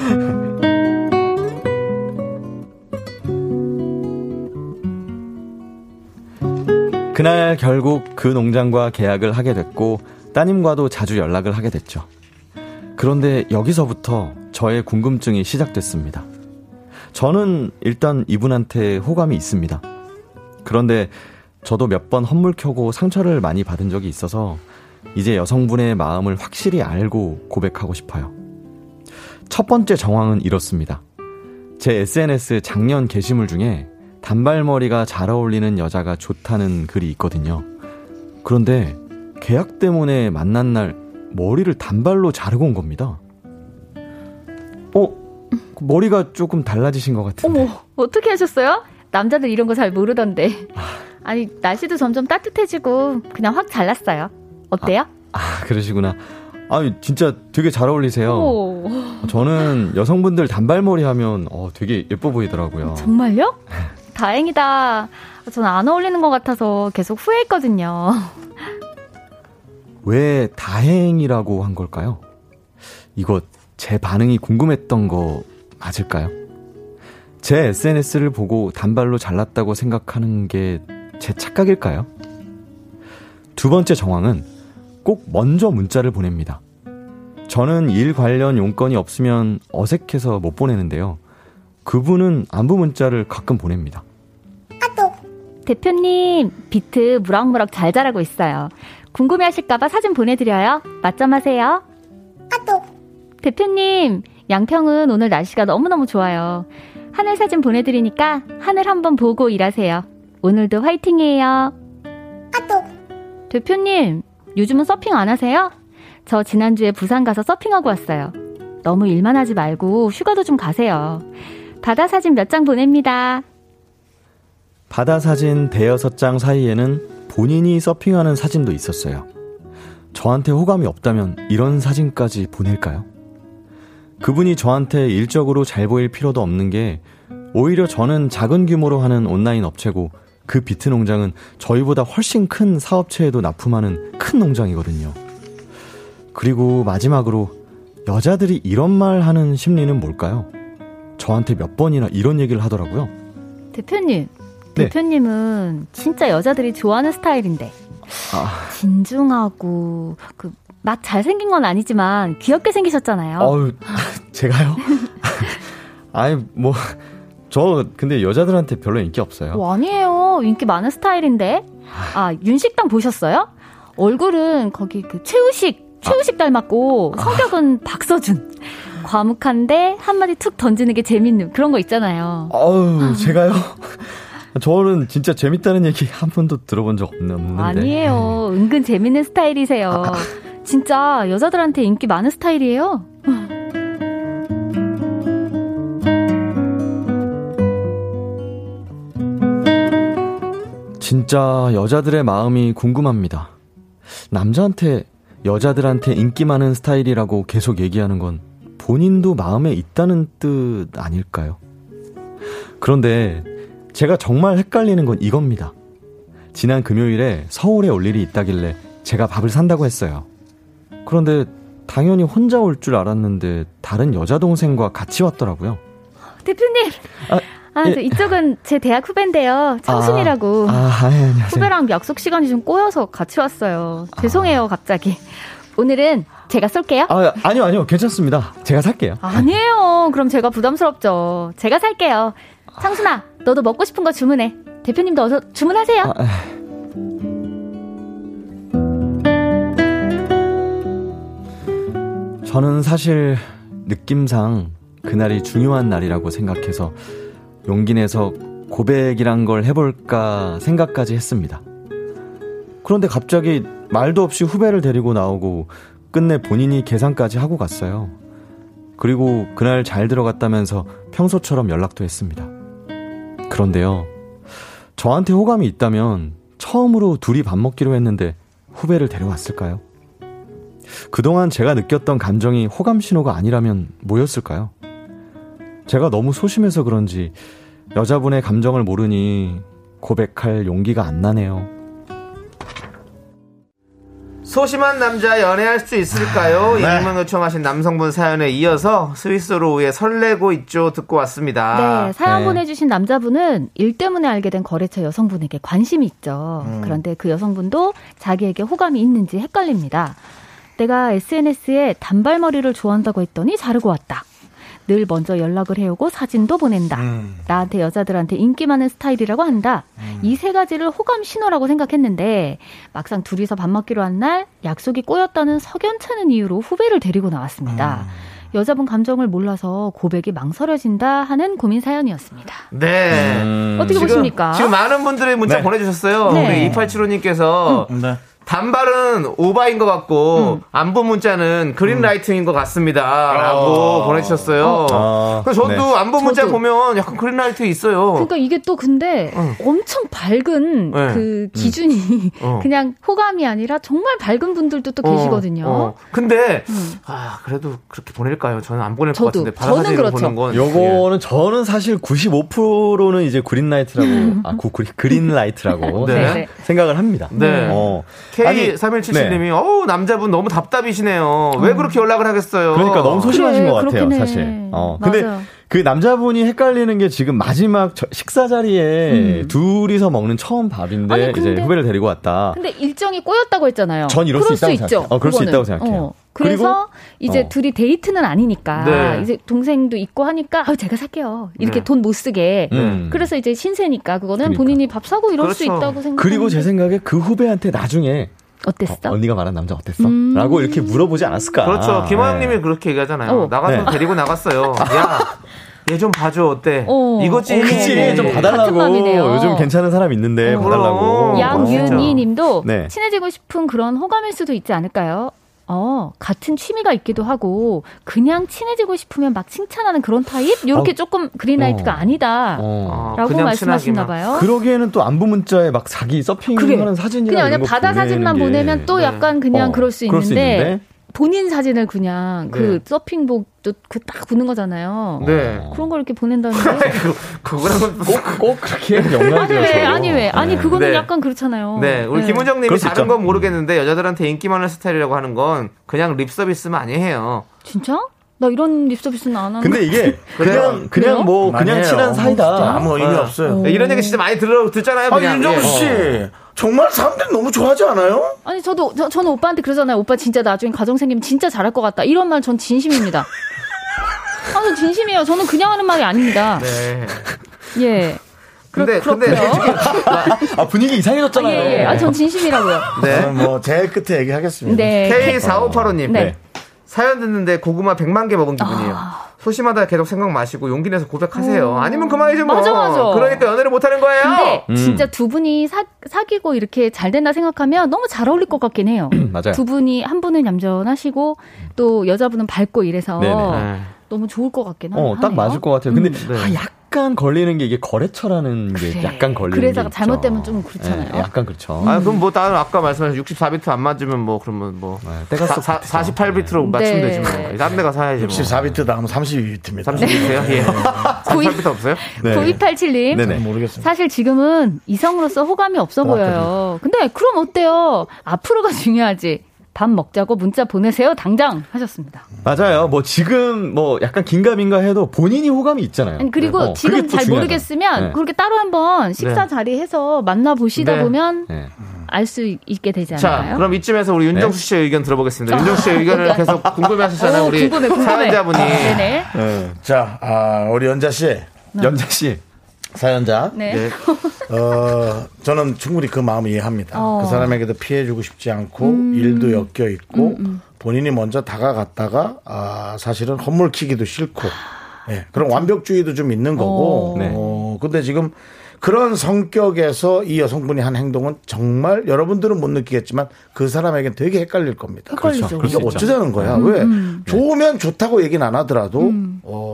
그날 결국 그 농장과 계약을 하게 됐고 따님과도 자주 연락을 하게 됐죠. 그런데 여기서부터 저의 궁금증이 시작됐습니다. 저는 일단 이분한테 호감이 있습니다. 그런데 저도 몇 번 헛물 켜고 상처를 많이 받은 적이 있어서 이제 여성분의 마음을 확실히 알고 고백하고 싶어요. 첫 번째 정황은 이렇습니다. 제 SNS 작년 게시물 중에 단발머리가 잘 어울리는 여자가 좋다는 글이 있거든요. 그런데 계약 때문에 만난 날 머리를 단발로 자르고 온 겁니다. 어? 머리가 조금 달라지신 것 같은데. 어머, 어떻게 하셨어요? 남자들 이런 거 잘 모르던데. 아니, 날씨도 점점 따뜻해지고 그냥 확 잘랐어요. 어때요? 아, 그러시구나. 아, 진짜 되게 잘 어울리세요. 오, 저는 여성분들 단발머리 하면 어, 되게 예뻐 보이더라고요. 정말요? 다행이다. 저는 안 어울리는 것 같아서 계속 후회했거든요. 왜 다행이라고 한 걸까요? 이거 제 반응이 궁금했던 거 맞을까요? 제 SNS를 보고 단발로 잘났다고 생각하는 게 제 착각일까요? 두 번째 정황은 꼭 먼저 문자를 보냅니다. 저는 일 관련 용건이 없으면 어색해서 못 보내는데요. 그분은 안부 문자를 가끔 보냅니다. 대표님, 비트 무럭무럭 잘 자라고 있어요. 궁금해 하실까봐 사진 보내드려요. 맞점하세요. 대표님, 양평은 오늘 날씨가 너무너무 좋아요. 하늘 사진 보내드리니까 하늘 한번 보고 일하세요. 오늘도 화이팅이에요. 대표님, 요즘은 서핑 안 하세요? 저 지난주에 부산 가서 서핑하고 왔어요. 너무 일만 하지 말고 휴가도 좀 가세요. 바다 사진 몇 장 보냅니다. 바다 사진 대여섯 장 사이에는 본인이 서핑하는 사진도 있었어요. 저한테 호감이 없다면 이런 사진까지 보낼까요? 그분이 저한테 일적으로 잘 보일 필요도 없는 게 오히려 저는 작은 규모로 하는 온라인 업체고 그 비트 농장은 저희보다 훨씬 큰 사업체에도 납품하는 큰 농장이거든요. 그리고 마지막으로 여자들이 이런 말 하는 심리는 뭘까요? 저한테 몇 번이나 이런 얘기를 하더라고요. 대표님, 네. 대표님은 진짜 여자들이 좋아하는 스타일인데 아, 진중하고 그 막 잘생긴 건 아니지만 귀엽게 생기셨잖아요. 어유 제가요? 아니 뭐 저 근데 여자들한테 별로 인기 없어요. 뭐 아니에요. 인기 많은 스타일인데. 아, 윤식당 보셨어요? 얼굴은 거기 그 최우식, 최우식 닮았고, 성격은 박서준. 과묵한데 한마디 툭 던지는 게 재밌는 그런 거 있잖아요. 아우 제가요? 저는 진짜 재밌다는 얘기 한 번도 들어본 적 없는- 없는데. 아니에요. 은근 재밌는 스타일이세요. 진짜 여자들한테 인기 많은 스타일이에요. 진짜 여자들의 마음이 궁금합니다. 남자한테 여자들한테 인기 많은 스타일이라고 계속 얘기하는 건 본인도 마음에 있다는 뜻 아닐까요? 그런데 제가 정말 헷갈리는 건 이겁니다. 지난 금요일에 서울에 올 일이 있다길래 제가 밥을 산다고 했어요. 그런데 당연히 혼자 올 줄 알았는데 다른 여자 동생과 같이 왔더라고요. 대표님! 아, 아, 예. 저 이쪽은 제 대학 후배인데요. 청순이라고. 아, 아, 아, 예, 안녕하세요. 후배랑 약속 시간이 좀 꼬여서 같이 왔어요. 죄송해요, 갑자기. 오늘은 제가 쏠게요. 아, 아니요, 아니요. 괜찮습니다. 제가 살게요. 아니에요. 그럼 제가 부담스럽죠. 제가 살게요. 창순아, 너도 먹고 싶은 거 주문해. 대표님도 어서 주문하세요. 아, 아. 저는 사실 느낌상 그날이 중요한 날이라고 생각해서 용기 내서 고백이란 걸 해볼까 생각까지 했습니다. 그런데 갑자기 말도 없이 후배를 데리고 나오고 끝내 본인이 계산까지 하고 갔어요. 그리고 그날 잘 들어갔다면서 평소처럼 연락도 했습니다. 그런데요, 저한테 호감이 있다면 처음으로 둘이 밥 먹기로 했는데 후배를 데려왔을까요? 그동안 제가 느꼈던 감정이 호감 신호가 아니라면 뭐였을까요? 제가 너무 소심해서 그런지 여자분의 감정을 모르니 고백할 용기가 안 나네요. 소심한 남자 연애할 수 있을까요? 네. 익명 요청하신 남성분 사연에 이어서 스위스로우의 설레고 있죠 듣고 왔습니다. 네, 사연 네. 보내주신 남자분은 일 때문에 알게 된 거래처 여성분에게 관심이 있죠. 그런데 그 여성분도 자기에게 호감이 있는지 헷갈립니다. 내가 SNS에 단발머리를 좋아한다고 했더니 자르고 왔다. 늘 먼저 연락을 해오고 사진도 보낸다. 나한테 여자들한테 인기 많은 스타일이라고 한다. 이세 가지를 호감 신호라고 생각했는데 막상 둘이서 밥 먹기로 한 날 약속이 꼬였다는 석연찮은 이유로 후배를 데리고 나왔습니다. 여자분 감정을 몰라서 고백이 망설여진다 하는 고민 사연이었습니다. 네. 음. 어떻게 보십니까? 지금 많은 분들의 문자 네. 보내주셨어요. 네. 우리 2875님께서 네. 단발은 오바인 것 같고 음. 안부 문자는 그린라이트인 것 같습니다라고 어. 보내주셨어요. 어. 그래서 저도 네. 안부 문자 저도. 보면 약간 그린라이트 있어요. 그러니까 이게 또 근데 엄청 밝은 네. 그 기준이 어. 그냥 호감이 아니라 정말 밝은 분들도 또 어, 계시거든요. 어. 근데 음. 아 그래도 그렇게 보낼까요? 저는 안 보낼 저도. 것 같은데 저는 그렇죠. 보는 건 요거는 저는 사실 95%는 이제 그린라이트라고 아 그린라이트라고 네. 생각- 네. 생각을 합니다. 네. 어. 아니, K3177님이 네. 어우 남자분 너무 답답이시네요. 왜 그렇게 연락을 하겠어요? 그러니까 너무 소심하신 그래, 것 같아요. 사실. 어, 근데 맞아요. 그 남자분이 헷갈리는 게 지금 마지막 저- 식사 자리에 둘이서 먹는 처음 밥인데 아니, 이제 근데- 후배를 데리고 왔다. 근데 일정이 꼬였다고 했잖아요. 전 이럴 수 그럴 있다고 있죠. 생각해요. 어, 그럴 수 그거는. 있다고 생각해요. 어. 그래서 이제 어. 둘이 데이트는 아니니까 네. 이제 동생도 있고 하니까 아, 제가 살게요. 이렇게 네. 돈못 쓰게. 음. 그래서 이제 신세니까 그거는 그러니까. 본인이 밥 사고 이럴 수 그렇죠. 있다고 생각. 그리고 제 생각에 그 후배한테 나중에 어땠어? 어, 언니가 말한 남자 어땠어? 음. 라고 이렇게 물어보지 않았을까. 그렇죠. 김화영님이 네. 그렇게 얘기하잖아요. 어. 나가서 네. 데리고 나갔어요. 야, 얘좀 봐줘 어때? 어. 이거지. 어머, 그치, 네. 좀 봐달라고. 요즘 괜찮은 사람 있는데 어. 봐달라고. 그럼. 양윤희 님도 네. 친해지고 싶은 그런 호감일 수도 있지 않을까요? 어, 같은 취미가 있기도 하고, 그냥 친해지고 싶으면 막 칭찬하는 그런 타입? 요렇게 어. 조금 그린라이트가 어. 아니다. 어. 어, 라고 말씀하셨나. 봐요. 그러기에는 또 안부 문자에 막 자기 서핑하는 그래. 사진이나 그냥 이런 그냥 거 바다 사진만 보내면 또 네. 약간 그냥 어, 그럴 수 그럴 수 있는데. 본인 사진을 그냥 그 네. 서핑복도 그딱 붙는 거잖아요. 네. 그런 걸 이렇게 보낸다는 게. 그, 그거랑은 꼭, 꼭 그렇게 연관이 아니 왜. 아니 왜. 아니 네. 그거는 네. 약간 그렇잖아요. 네, 우리 네. 김은정님이 다른. 건 모르겠는데 여자들한테 인기 많은 스타일이라고 하는 건 그냥 립 서비스만 아니에요. 진짜? 나 이런 립 서비스는 안 하는 근데 이게? 그냥 그냥 뭐 그냥. 친한 사이다. 아무 의미 네. 없어요. 네, 이런 얘기 진짜 많이 들어 듣잖아요. 아, 그냥. 윤정수 씨. 예. 정말 사람들이 너무 좋아하지 않아요? 아니 저도 저, 저는 오빠한테 그러잖아요. 오빠 진짜 나중에 가정 생기면 진짜 잘할 것 같다. 이런 말 전 진심입니다. 아, 저 진심이에요. 저는 그냥 하는 말이 아닙니다. 네. 예. 그렇, 근데 근데 그렇고요. 아 분위기 아, 이상해졌잖아요. 예, 예. 아, 전 진심이라고요. 네. 저는 뭐 제일 끝에 얘기하겠습니다. 네. K4585님. 네. 사연 듣는데 고구마 100만 개 먹은 기분이에요. 아. 소심하다 계속 생각 마시고 용기 내서 고백하세요. 아니면 그만이죠 뭐. 맞아, 맞아. 그러니까 연애를 못 하는 거예요. 근데 음. 진짜 두 분이 사, 사귀고 이렇게 잘 된다 생각하면 너무 잘 어울릴 것 같긴 해요. 맞아요. 두 분이 한 분은 얌전하시고 또 여자분은 밝고 이래서 네네. 네. 너무 좋을 것 같긴 어, 하네요. 딱 맞을 것 같아요. 근데 네. 아, 약 간 걸리는 게 이게 거래처라는 게 그래. 약간 걸리는 그래서 게 잘못되면. 좀 그렇잖아요. 예, 약간 그렇죠. 아, 그럼 뭐, 나는 아까 말씀하신 64비트 안 맞으면 뭐, 그러면 뭐. 네, 때가 쏙 사, 같아서. 48비트로 맞추면 네. 되지 뭐. 다른 데 가서 사야지 뭐. 64비트 다음 32비트입니다. 32비트요? 예. 48비트 없어요? 네. 9287님. 네네. 모르겠습니다. 사실 지금은 이성으로서 호감이 없어 보여요. 근데 그럼 어때요? 앞으로가 중요하지. 밥 먹자고 문자 보내세요. 당장 하셨습니다. 맞아요. 뭐 지금 뭐 약간 긴가민가 해도 본인이 호감이 있잖아요. 아니, 그리고 어, 지금 잘 중요하잖아요. 모르겠으면 네. 그렇게 따로 한번 식사 네. 자리해서 만나 보시다 네. 보면 네. 알수 있게 되지 자, 않나요? 그럼 이쯤에서 우리 윤정수 씨의 의견 들어보겠습니다. 윤정수 씨의 의견을 계속 궁금해 하셨잖아요. 오, 우리 궁금해, 궁금해. 사연자분이. 네네. 네. 자, 아, 우리 연자 씨, 연자 씨. 사연자. 네. 네. 어, 저는 충분히 그 마음 이해합니다. 어. 음, 그 사람에게도 피해주고 싶지 않고 일도 엮여 있고 본인이 먼저 다가갔다가 아, 사실은 헛물키기도 싫고 예, 그런 완벽주의도 좀 있는 거고. 어. 네. 어, 근데 지금 그런 성격에서 이 여성분이 한 행동은 정말 여러분들은 못 느끼겠지만 그 사람에겐 되게 헷갈릴 겁니다. 헷갈리죠. 그렇죠. 이게. 어쩌자는 거야. 왜? 좋으면 좋다고 얘기는 안 하더라도 어,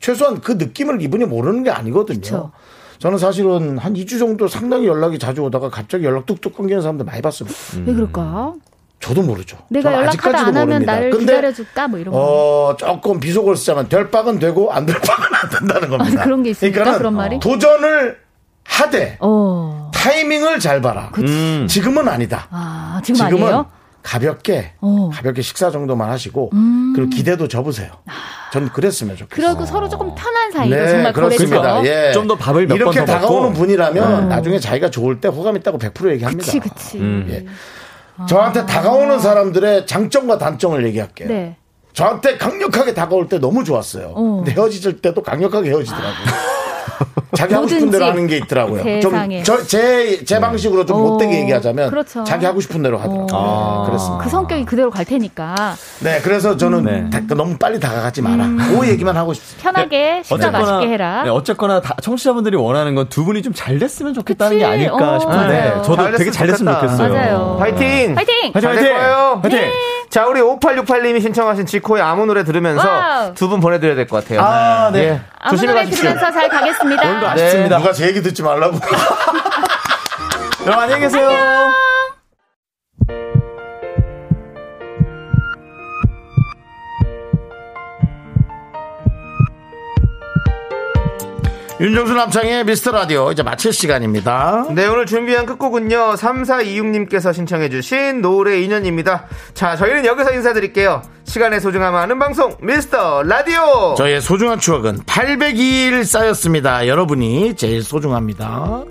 최소한 그 느낌을 이분이 모르는 게 아니거든요. 그쵸. 저는 사실은 한 2주 정도 상당히 연락이 자주 오다가 갑자기 연락 뚝뚝 끊기는 사람들 많이 봤습니다. 왜 그럴까? 저도 모르죠. 내가 연락하다 안 하면 모릅니다. 나를 기다려줄까? 뭐 이런 거. 어, 조금 비속어를 쓰자면 될 박은 되고 안 될 박은 안 된다는 겁니다. 아, 그런 게 있습니까? 그러니까는 그런 말이? 도전을 하되 어. 타이밍을 잘 봐라. 음. 지금은 아니다. 아, 지금 지금은 아니에요? 가볍게 어. 가볍게 식사 정도만 하시고 음. 그리고 기대도 접으세요. 전 그랬으면 좋겠어요. 그러고 서로 조금 편한 사이가 네, 정말 그렇습니다. 예. 좀더 밥을 몇번 이렇게 더 다가오는 먹고. 분이라면 나중에 자기가 좋을 때 호감 있다고 100% 얘기합니다. 그치 그치. 예. 저한테 다가오는 사람들의 장점과 단점을 얘기할게요. 네. 저한테 강력하게 다가올 때 너무 좋았어요. 어. 근데 헤어질 때도 강력하게 헤어지더라고요. 자기 하고 싶은 대로 하는 게 있더라고요. 세상에. 좀 제 제 방식으로 좀 어, 못되게 얘기하자면 그렇죠. 자기 하고 싶은 대로 하더라고요. 어. 네, 그렇습니다. 그 성격이 그대로 갈 테니까 네, 그래서 저는 네. 다- 너무 빨리 다가가지 마라. 그 얘기만 하고 싶습니다. 편하게 식사 맛있게 해라. 네, 어쨌거나 다- 청취자분들이 원하는 건 두 분이 좀 잘 됐으면 좋겠다는 그치? 게 아닐까 어, 싶은데 맞아요. 저도 잘 되게 잘 됐으면 좋겠어요. 맞아요. 파이팅! 파이팅! 화이팅, 잘 화이팅! 될 거예요. 화이팅! 자, 우리 5868님이 신청하신 지코의 아무 노래 들으면서. 두 분 보내드려야 될 것 같아요. 아, 네. 예. 아무 조심히 노래 가십시오. 들으면서 잘 가겠습니다. 오늘도 아쉽습니다. 누가 제 얘기 듣지 말라고. 여러분 안녕히 계세요. 윤정수 남창의 미스터 라디오 이제 마칠 시간입니다. 네, 오늘 준비한 끝곡은요. 3426님께서 신청해주신 노래 인연입니다. 자, 저희는 여기서 인사드릴게요. 시간의 소중함 아는 방송, 미스터 라디오! 저의 소중한 추억은 802일 쌓였습니다. 여러분이 제일 소중합니다.